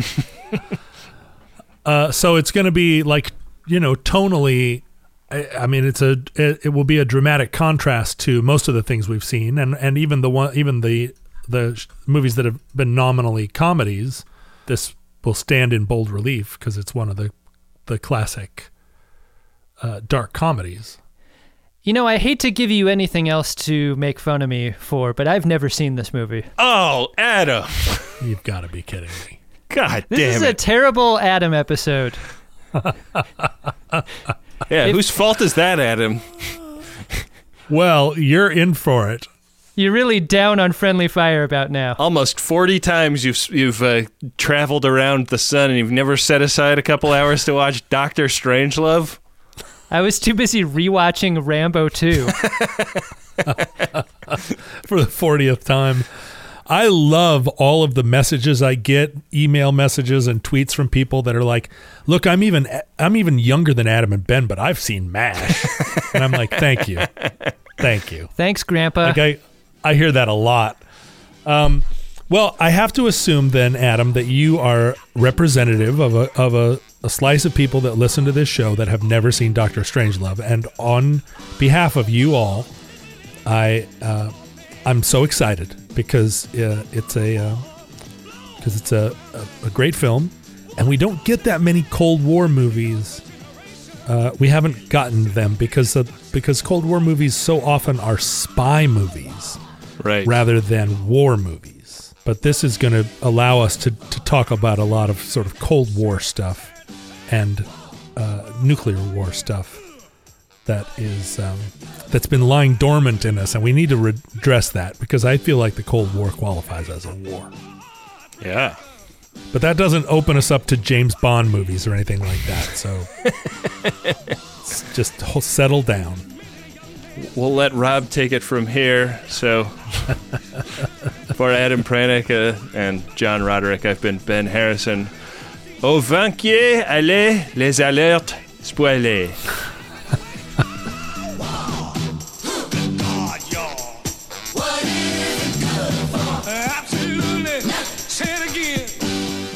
Uh, so it's going to be like you know tonally. I, I mean, it's a it, it will be a dramatic contrast to most of the things we've seen, and and even the one even the the sh- movies that have been nominally comedies. This will stand in bold relief because it's one of the the classic uh, dark comedies. You know, I hate to give you anything else to make fun of me for, but I've never seen this movie. Oh, Adam! You've got to be kidding me. God This damn is a terrible Adam episode. <laughs> yeah, whose fault is that, Adam? Well, you're in for it. You're really down on friendly fire about now. Almost forty times you've you've uh, traveled around the sun and you've never set aside a couple hours to watch Doctor Strangelove. I was too busy rewatching Rambo 2. <laughs> for the 40th time. I love all of the messages I get, email messages and tweets from people that are like, "Look, I'm even I'm even younger than Adam and Ben, but I've seen MASH." <laughs> and I'm like, "Thank you. Thank you." Thanks, Grandpa. Like I I hear that a lot. Um well, I have to assume then, Adam, that you are representative of a of a a slice of people that listen to this show that have never seen Doctor Strangelove, and on behalf of you all, I uh, I'm so excited because uh, it's a because it's a, a, a great film, and we don't get that many Cold War movies. Uh, we haven't gotten them because of, because Cold War movies so often are spy movies, Right. rather than war movies. But this is going to allow us to, to talk about a lot of sort of Cold War stuff and uh, nuclear war stuff that is um, that's been lying dormant in us, and we need to re- address that because I feel like the Cold War qualifies as a war. Yeah. But that doesn't open us up to James Bond movies or anything like that. So <laughs> just settle down. We'll let Rob take it from here. So, <laughs> for Adam Pranica and John Roderick, I've been Ben Harrison. Au vanquier, allez, les alertes, again.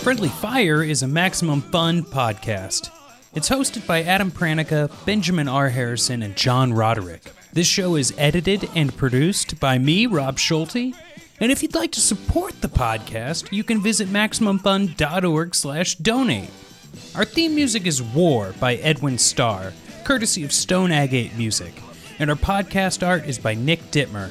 Friendly Fire is a Maximum Fun podcast. It's hosted by Adam Pranica, Benjamin R. Harrison, and John Roderick. This show is edited and produced by me, Rob Schulte. And if you'd like to support the podcast, you can visit MaximumFun.org slash donate. Our theme music is War by Edwin Starr, courtesy of Stone Agate Music. And our podcast art is by Nick Dittmer.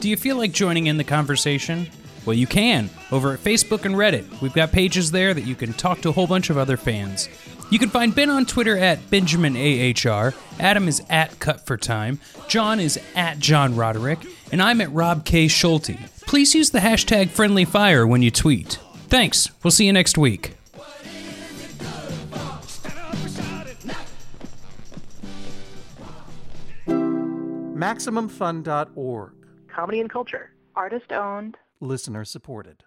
Do you feel like joining in the conversation? Well, you can over at Facebook and Reddit. We've got pages there that you can talk to a whole bunch of other fans. You can find Ben on Twitter at Benjamin AHR, Adam is at Cut for Time, John is at John Roderick, and I'm at Rob K. Schulte. Please use the hashtag Friendly Fire when you tweet. Thanks. We'll see you next week. MaximumFun.org. Comedy and culture. Artist owned. Listener supported.